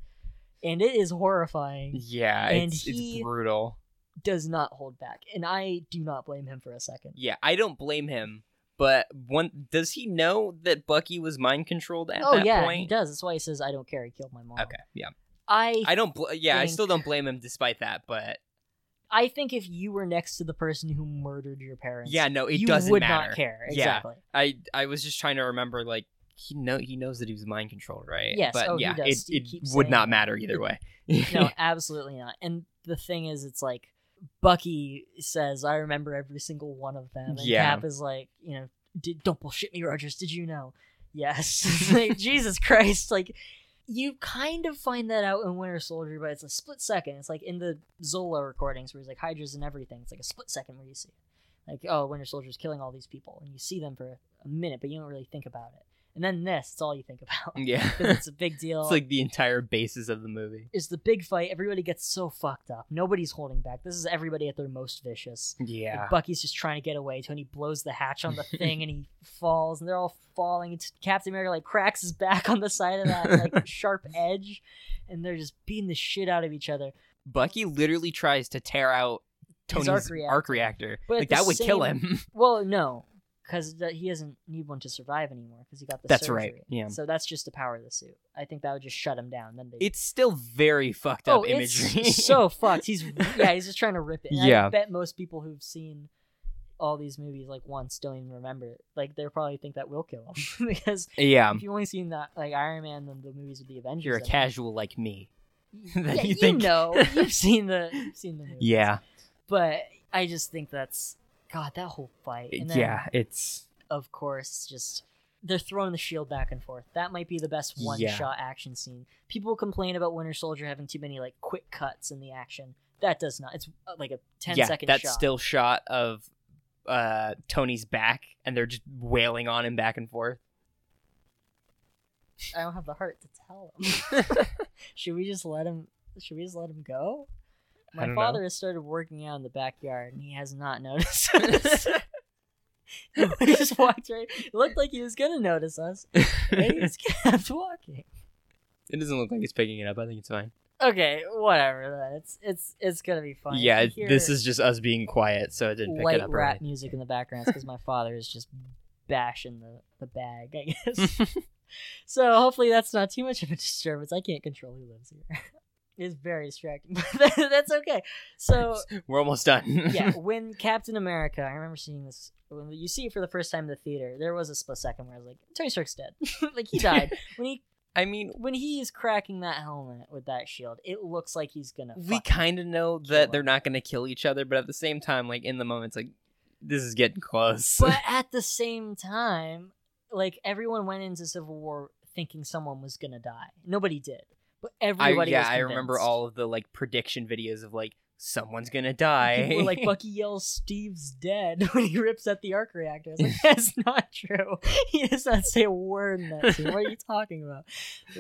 And it is horrifying. Yeah, And it's, he- it's brutal. Does not hold back. And I do not blame him for a second. Yeah, I don't blame him. But one, does he know that Bucky was mind controlled at oh that yeah, he does. That's why he says I don't care. He killed my mom. Okay, yeah. I I don't. Bl- yeah, I still don't blame him despite that. But I think if you were next to the person who murdered your parents, yeah, no, it you doesn't would matter. not care. Yeah. Exactly. I I was just trying to remember like he know he knows that he was mind controlled, right? Yes, but oh, yeah, it it would saying not matter either way. No, absolutely not. And the thing is, it's like Bucky says, "I remember every single one of them," and Yeah. Cap is like, you know, Did, "Don't bullshit me, Rogers. Did you know?" Yes. Like Jesus Christ, like. You kind of find that out in Winter Soldier, but it's a split second. It's like in the Zola recordings where he's like Hydras and everything. It's like a split second where you see it. Like, oh, Winter Soldier's killing all these people, and you see them for a minute, but you don't really think about it. And then this, it's all you think about. Yeah, it's a big deal it's like the entire basis of the movie. is the big fight. Everybody gets so fucked up. Nobody's holding back. This is everybody at their most vicious. Like, Yeah, Bucky's just trying to get away. Tony blows the hatch on the thing and he falls, and they're all falling. Captain America like cracks his back on the side of that like sharp edge, and they're just beating the shit out of each other. Bucky literally tries to tear out Tony's arc arc reactor. reactor. But like that would kill him. Well, no, because he doesn't need one to survive anymore because he got the That's surgery. right, yeah. So that's just the power of the suit. I think that would just shut him down. Then they it's still very fucked oh, up oh, imagery. It's so fucked. He's yeah, he's just trying to rip it. And I Yeah. bet most people who've seen all these movies like once don't even remember it. Like they probably think that will kill him because yeah, if you've only seen that like Iron Man and the movies with the Avengers, you're a in it, casual like me. Yeah, you you, think- know, you've seen the you've seen the movies. Yeah, but I just think that's God that whole fight. And then, yeah, it's of course, just they're throwing the shield back and forth. That might be the best one Yeah. shot action scene. People complain about Winter Soldier having too many like quick cuts in the action. That does not. It's uh, like a 10 yeah. second that shot. still shot of uh Tony's back, and they're just wailing on him back and forth. I don't have the heart to tell him. should we just let him? Should we just let him go? My father know. has started working out in the backyard, and he has not noticed us. he just walked right. It looked like he was gonna notice us, and he just kept walking. It doesn't look like he's picking it up. I think it's fine. Okay, whatever. Then it's it's it's gonna be fun. yeah, this is just us being quiet, so it didn't pick it up. or rap anything. music in the background because my father is just bashing the the bag. I guess. so hopefully that's not too much of a disturbance. I can't control who lives here. It's very distracting, but that's okay. So We're almost done. yeah, when Captain America, I remember seeing this when you see it for the first time in the theater. There was a split second where I was like, Tony Stark's dead. like he died when he I mean, when he is cracking that helmet with that shield. It looks like he's gonna. we kind of know that him. they're not going to kill each other, but at the same time, like in the moment, it's like this is getting close. but at the same time, like everyone went into Civil War thinking someone was gonna die. Nobody did, but I, yeah, I remember all of the like prediction videos of like someone's gonna die. People were like Bucky yells, "Steve's dead" when he rips at the arc reactor. I was like, "That's not true. He does not say a word in that scene. What are you talking about?"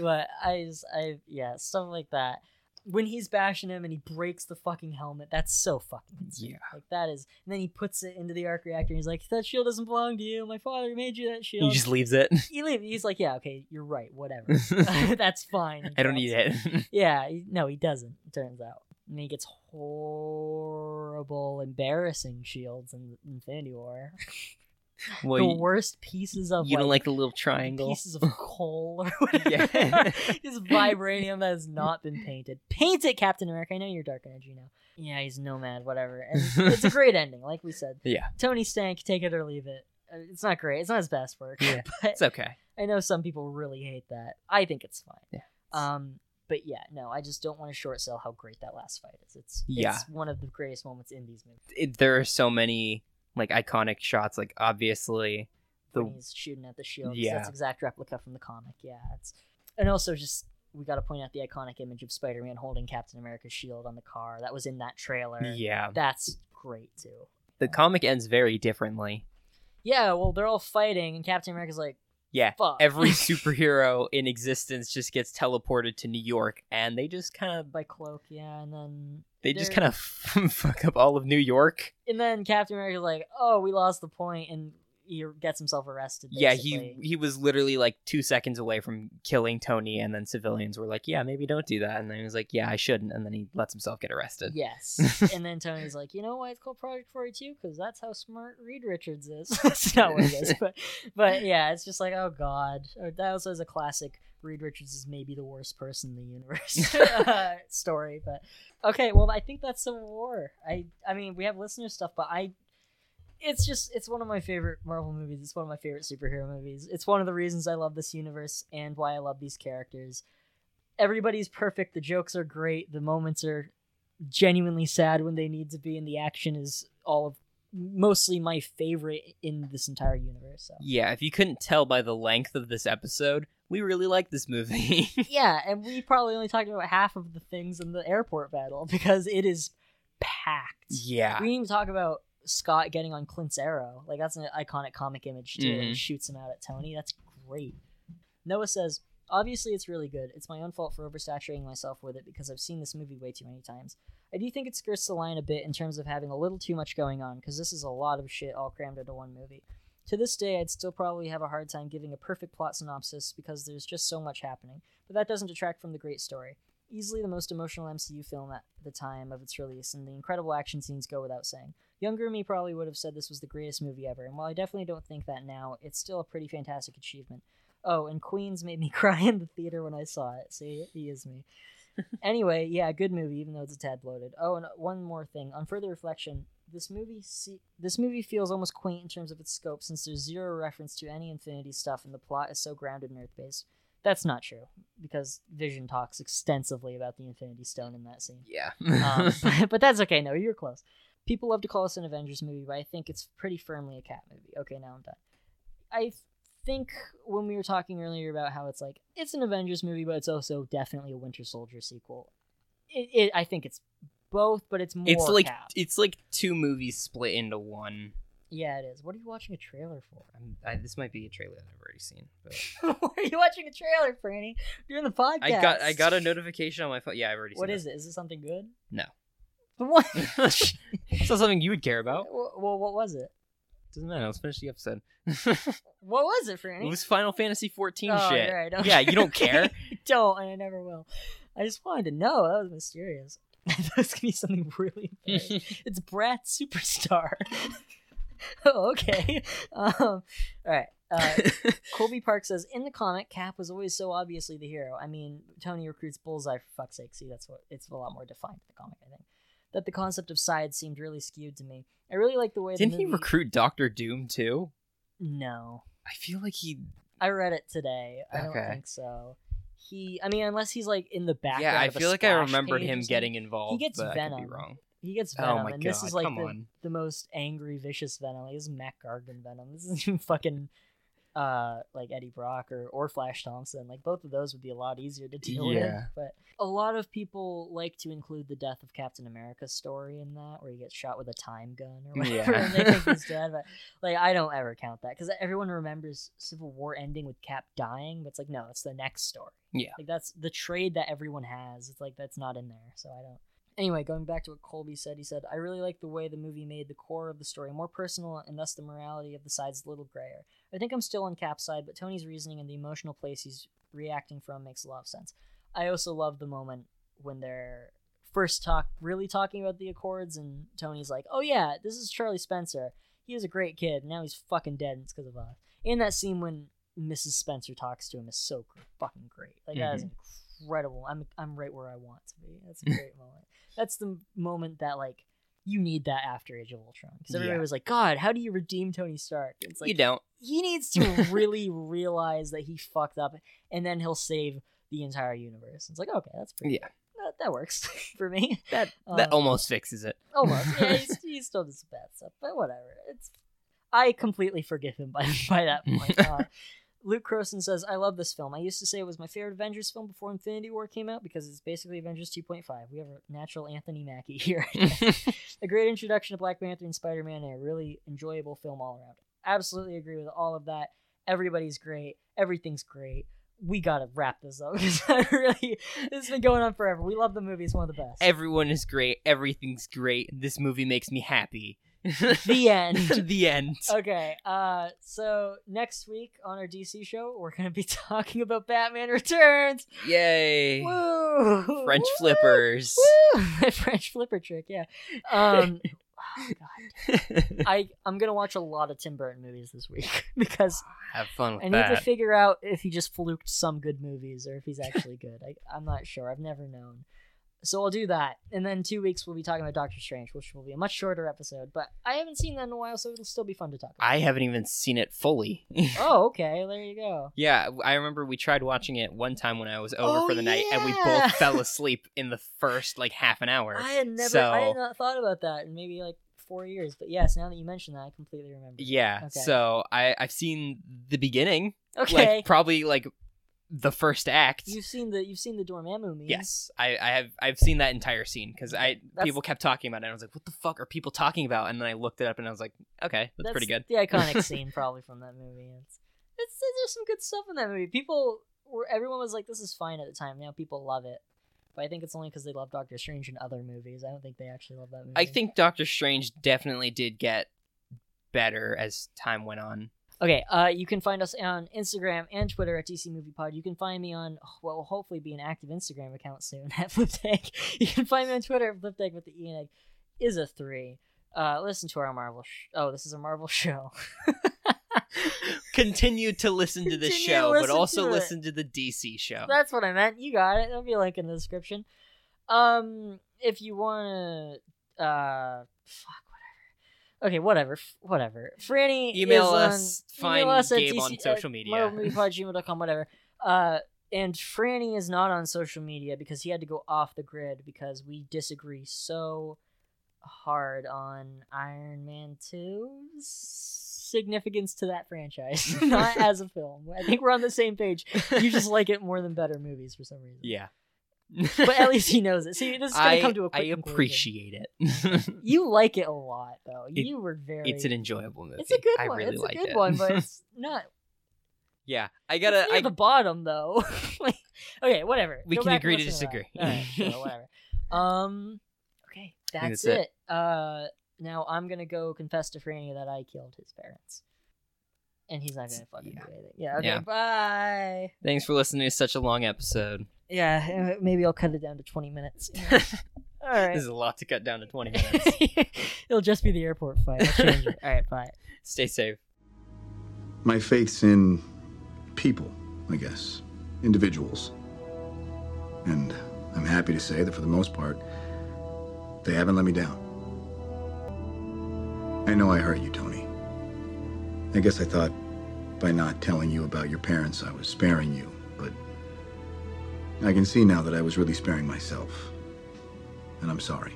But I just, I yeah, stuff like that. When he's bashing him and he breaks the fucking helmet, that's so fucking insane. Yeah. Like that is, and then he puts it into the arc reactor. and He's like, "That shield doesn't belong to you. My father made you that shield. he just leaves it. he leave. He's like, "Yeah, okay, you're right. Whatever. that's fine." I don't need it. Yeah, no, he doesn't. It turns out, and he gets horrible, embarrassing shields in Infinity War. Well, the worst pieces of you don't like the little triangle. pieces of coal or whatever. Yeah. Just vibranium that has not been painted. Paint it, Captain America. I know you're Dark Energy now. Yeah, he's Nomad, whatever. And it's a great ending, like we said. Yeah. Tony Stank, take it or leave it. Uh, It's not great. It's not his best work. Yeah, but It's okay. I know some people really hate that. I think it's fine. Yeah. Um, but yeah, no, I just don't want to short sell how great that last fight is. It's Yeah. it's one of the greatest moments in these movies. It, there are so many like iconic shots. Like obviously, the when he's shooting at the shield. Yeah. That's exact replica from the comic. Yeah, it's and also just we got to point out the iconic image of Spider-Man holding Captain America's shield on the car. That was in that trailer. yeah, That's great too. the comic ends very differently. Yeah, well, they're all fighting, and Captain America's like, Yeah, "Fuck." every superhero in existence just gets teleported to New York, and they just kind of by cloak, yeah, and then they just kind of fuck up all of New York. and then Captain America's like, "Oh, we lost the point," and he gets himself arrested. Yeah, he he was literally like two seconds away from killing Tony, and then civilians were like, "Yeah, maybe don't do that," and then he was like, "Yeah, I shouldn't," and then he lets himself get arrested. Yes. and then Tony's like, you know why it's called Project 42? Because that's how smart Reed Richards is. that's not what it is. But, but yeah, it's just like, oh God. That also is a classic Reed Richards is maybe the worst person in the universe uh, story. But okay, well, I think that's Civil War. I, I mean, we have listener stuff, but I. It's just, it's one of my favorite Marvel movies. It's one of my favorite superhero movies. It's one of the reasons I love this universe and why I love these characters. Everybody's perfect. The jokes are great. The moments are genuinely sad when they need to be, and the action is all of mostly my favorite in this entire universe. So Yeah, if you couldn't tell by the length of this episode, we really like this movie. yeah, and we probably only talked about half of the things in the airport battle because it is packed. yeah, We didn't even talk about Scott getting on Clint's arrow. Like that's an iconic comic image too. Mhm. shoots him out at Tony. That's great. Noah says, obviously it's really good. It's my own fault for oversaturating myself with it because I've seen this movie way too many times. I do think it skirts the line a bit in terms of having a little too much going on because this is a lot of shit all crammed into one movie. To this day, I'd still probably have a hard time giving a perfect plot synopsis because there's just so much happening, but that doesn't detract from the great story. Easily the most emotional MCU film at the time of its release, and the incredible action scenes go without saying. Younger me probably would have said this was the greatest movie ever, and while I definitely don't think that now, it's still a pretty fantastic achievement. Oh, and Queens made me cry in the theater when I saw it. See, he is me. anyway, yeah, good movie, even though it's a tad bloated. Oh, and one more thing. On further reflection, this movie se- this movie feels almost quaint in terms of its scope, since there's zero reference to any Infinity stuff, and the plot is so grounded and earth-based. That's not true, because Vision talks extensively about the Infinity Stone in that scene. yeah. Um, but, but that's okay. No, you're close. People love to call this an Avengers movie, but I think it's pretty firmly a Cap movie. Okay, now I'm done. I think when we were talking earlier about how it's like it's an Avengers movie, but it's also definitely a Winter Soldier sequel. It, it I think it's both, but it's more. it's like it's like two movies split into one. Yeah, it is. What are you watching a trailer for? I'm, I, this might be a trailer that I've already seen. But what are you watching a trailer, Franny? During the podcast. I got I got a notification on my phone. Yeah, I've already. What seen is it? Is it something good? No. What? it's not something you would care about. well, what was it? Doesn't matter. Let's finish the episode. What was it, Franny? it was Final Fantasy 14 Oh, shit. right, okay. Yeah, you don't care. Don't, and I never will. I just wanted to know. That was mysterious. That's gonna be something really it's Brat Superstar. oh, okay. Um, all right. Uh, Colby Park says in the comic, Cap was always so obviously the hero. I mean, Tony recruits Bullseye for fuck's sake. See, that's what it's a lot more defined in the comic. I think that the concept of sides seemed really skewed to me. I really like the way. Didn't the he movie... recruit Doctor Doom too? No, I feel like he. I read it today. I don't think so. He, I mean, unless he's like in the background. Yeah, I feel like I remembered him getting involved. He gets but I could be Venom. wrong. He gets Oh Venom, my and this is like the, the most angry, vicious Venom. Like, this is Mac Gargan Venom. This isn't fucking uh like Eddie Brock or or Flash Thompson. Like both of those would be a lot easier to deal with. But a lot of people like to include the death of Captain America's story in that, where he gets shot with a time gun or whatever, Yeah. and they think he's dead. But like, I don't ever count that because everyone remembers Civil War ending with Cap dying, but it's like no, it's the next story. Yeah. Like that's the trade that everyone has. It's like that's not in there, so I don't. Anyway, going back to what Colby said, he said, I really like the way the movie made the core of the story more personal and thus the morality of the sides a little grayer. I think I'm still on Cap's side, but Tony's reasoning and the emotional place he's reacting from makes a lot of sense. I also love the moment when they're first talk really talking about the Accords and Tony's like, Oh yeah, this is Charlie Spencer. He was a great kid, now he's fucking dead and it's because of us. In that scene when Mrs. Spencer talks to him is so fucking great. Like that is mm-hmm. incredible. I'm I'm right where I want to be. That's a great moment. That's the moment that like you need that after Age of Ultron because everybody Yeah. was like, God, how do you redeem Tony Stark? It's like you don't. he needs to really realize that he fucked up, and then he'll save the entire universe. It's like okay, that's pretty. Yeah. That, that works for me. That that Um, almost fixes it. Almost. Yeah, he's, he still does some bad stuff, but whatever. It's I completely forgive him by by that point. Uh, Luke Croson says, "I love this film. I used to say it was my favorite Avengers film before Infinity War came out because it's basically Avengers 2.5. We have a natural Anthony Mackie here. a great introduction to Black Panther and Spider Man, and a really enjoyable film all around. Absolutely agree with all of that. Everybody's great. Everything's great. We gotta wrap this up because I really this has been going on forever. We love the movie. It's one of the best. Everyone is great. Everything's great. This movie makes me happy. the end. the end. Okay, uh, so next week on our DC show, we're gonna be talking about Batman Returns. Yay. Woo! French Woo! flippers. Woo! French flipper trick, yeah. Um, oh, God. I I'm gonna watch a lot of Tim Burton movies this week because Have fun with I need to figure out if he just fluked some good movies or if he's actually good. I, I'm not sure. I've never known. So I'll do that, and then two weeks we'll be talking about Doctor Strange, which will be a much shorter episode. But I haven't seen that in a while, so it'll still be fun to talk. about. I haven't even seen it fully. Oh, okay. There you go. yeah, I remember we tried watching it one time when I was over Oh, for the night, and we both fell asleep in the first like half an hour. I had never, So- I had not thought about that in maybe like four years. But yes, now that you mention that, I completely remember. Yeah, Okay. so I I've seen the beginning, Okay. like probably like the first act. you've seen the you've seen the Dormammu meme. Yes, I, I have. I've seen that entire scene because I That's- people kept talking about it. and I was like, "What the fuck are people talking about?" And then I looked it up, and I was like, "Okay, that's, pretty good." The iconic scene probably from that movie. It's, it's there's some good stuff in that movie. People were everyone was like, "This is fine" at the time. Now people love it. But I think it's only because they love Doctor Strange and other movies. I don't think they actually love that movie. I think Doctor Strange definitely did get better as time went on. Okay, uh, you can find us on Instagram and Twitter at DC Movie Pod. You can find me on, what will hopefully be an active Instagram account soon at FlipTech. You can find me on Twitter at FlipTech with the E and egg is a three. Uh, listen to our Marvel. Sh- oh, this is a Marvel show. Continue to listen to this show, but also to listen to the DC show. That's what I meant. You got it. There'll be a link in the description. Um, if you wanna, uh, fuck. Okay, whatever, f- whatever. Franny, Email is us, on, find email us at Gabe DC on social media. marvelmoviepod@gmail.com, whatever. Uh, and Franny is not on social media because he had to go off the grid because we disagree so hard on Iron Man 2's significance to that franchise, not as a film. I think we're on the same page. You just like it more than better movies for some reason. yeah. But at least he knows it. See, this is gonna I, come to a quick I conclusion. appreciate it. You like it a lot, though. It- you were very. it's an enjoyable movie. It's a good I one. really it's like a good it. one, but it's not. yeah, I gotta. near I, the bottom, though. like, okay, whatever. We Go can agree to disagree. All right, so whatever. Um. Okay, that's, that's it. Uh. Now I'm gonna go confess to Franny that I killed his parents. And he's not gonna fucking Yeah. do anything. Yeah. Okay. Yeah. Bye. thanks for listening to such a long episode. Yeah. Maybe I'll cut it down to 20 minutes. All right. This is a lot to cut down to 20 minutes. It'll just be the airport fight. I'll change it. All right, bye. Stay safe. My faith's in people, I guess, individuals. And I'm happy to say that for the most part, they haven't let me down. I know I hurt you, Tony. I guess I thought by not telling you about your parents, I was sparing you, but I can see now that I was really sparing myself. And I'm sorry.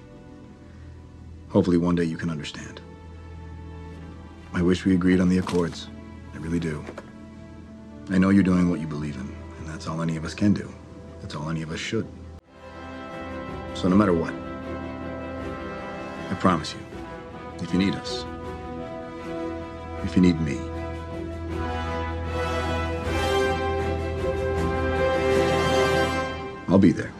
Hopefully, one day you can understand. I wish we agreed on the Accords. I really do. I know you're doing what you believe in, and that's all any of us can do. That's all any of us should. So, no matter what, I promise you, if you need us, if you need me, I'll be there.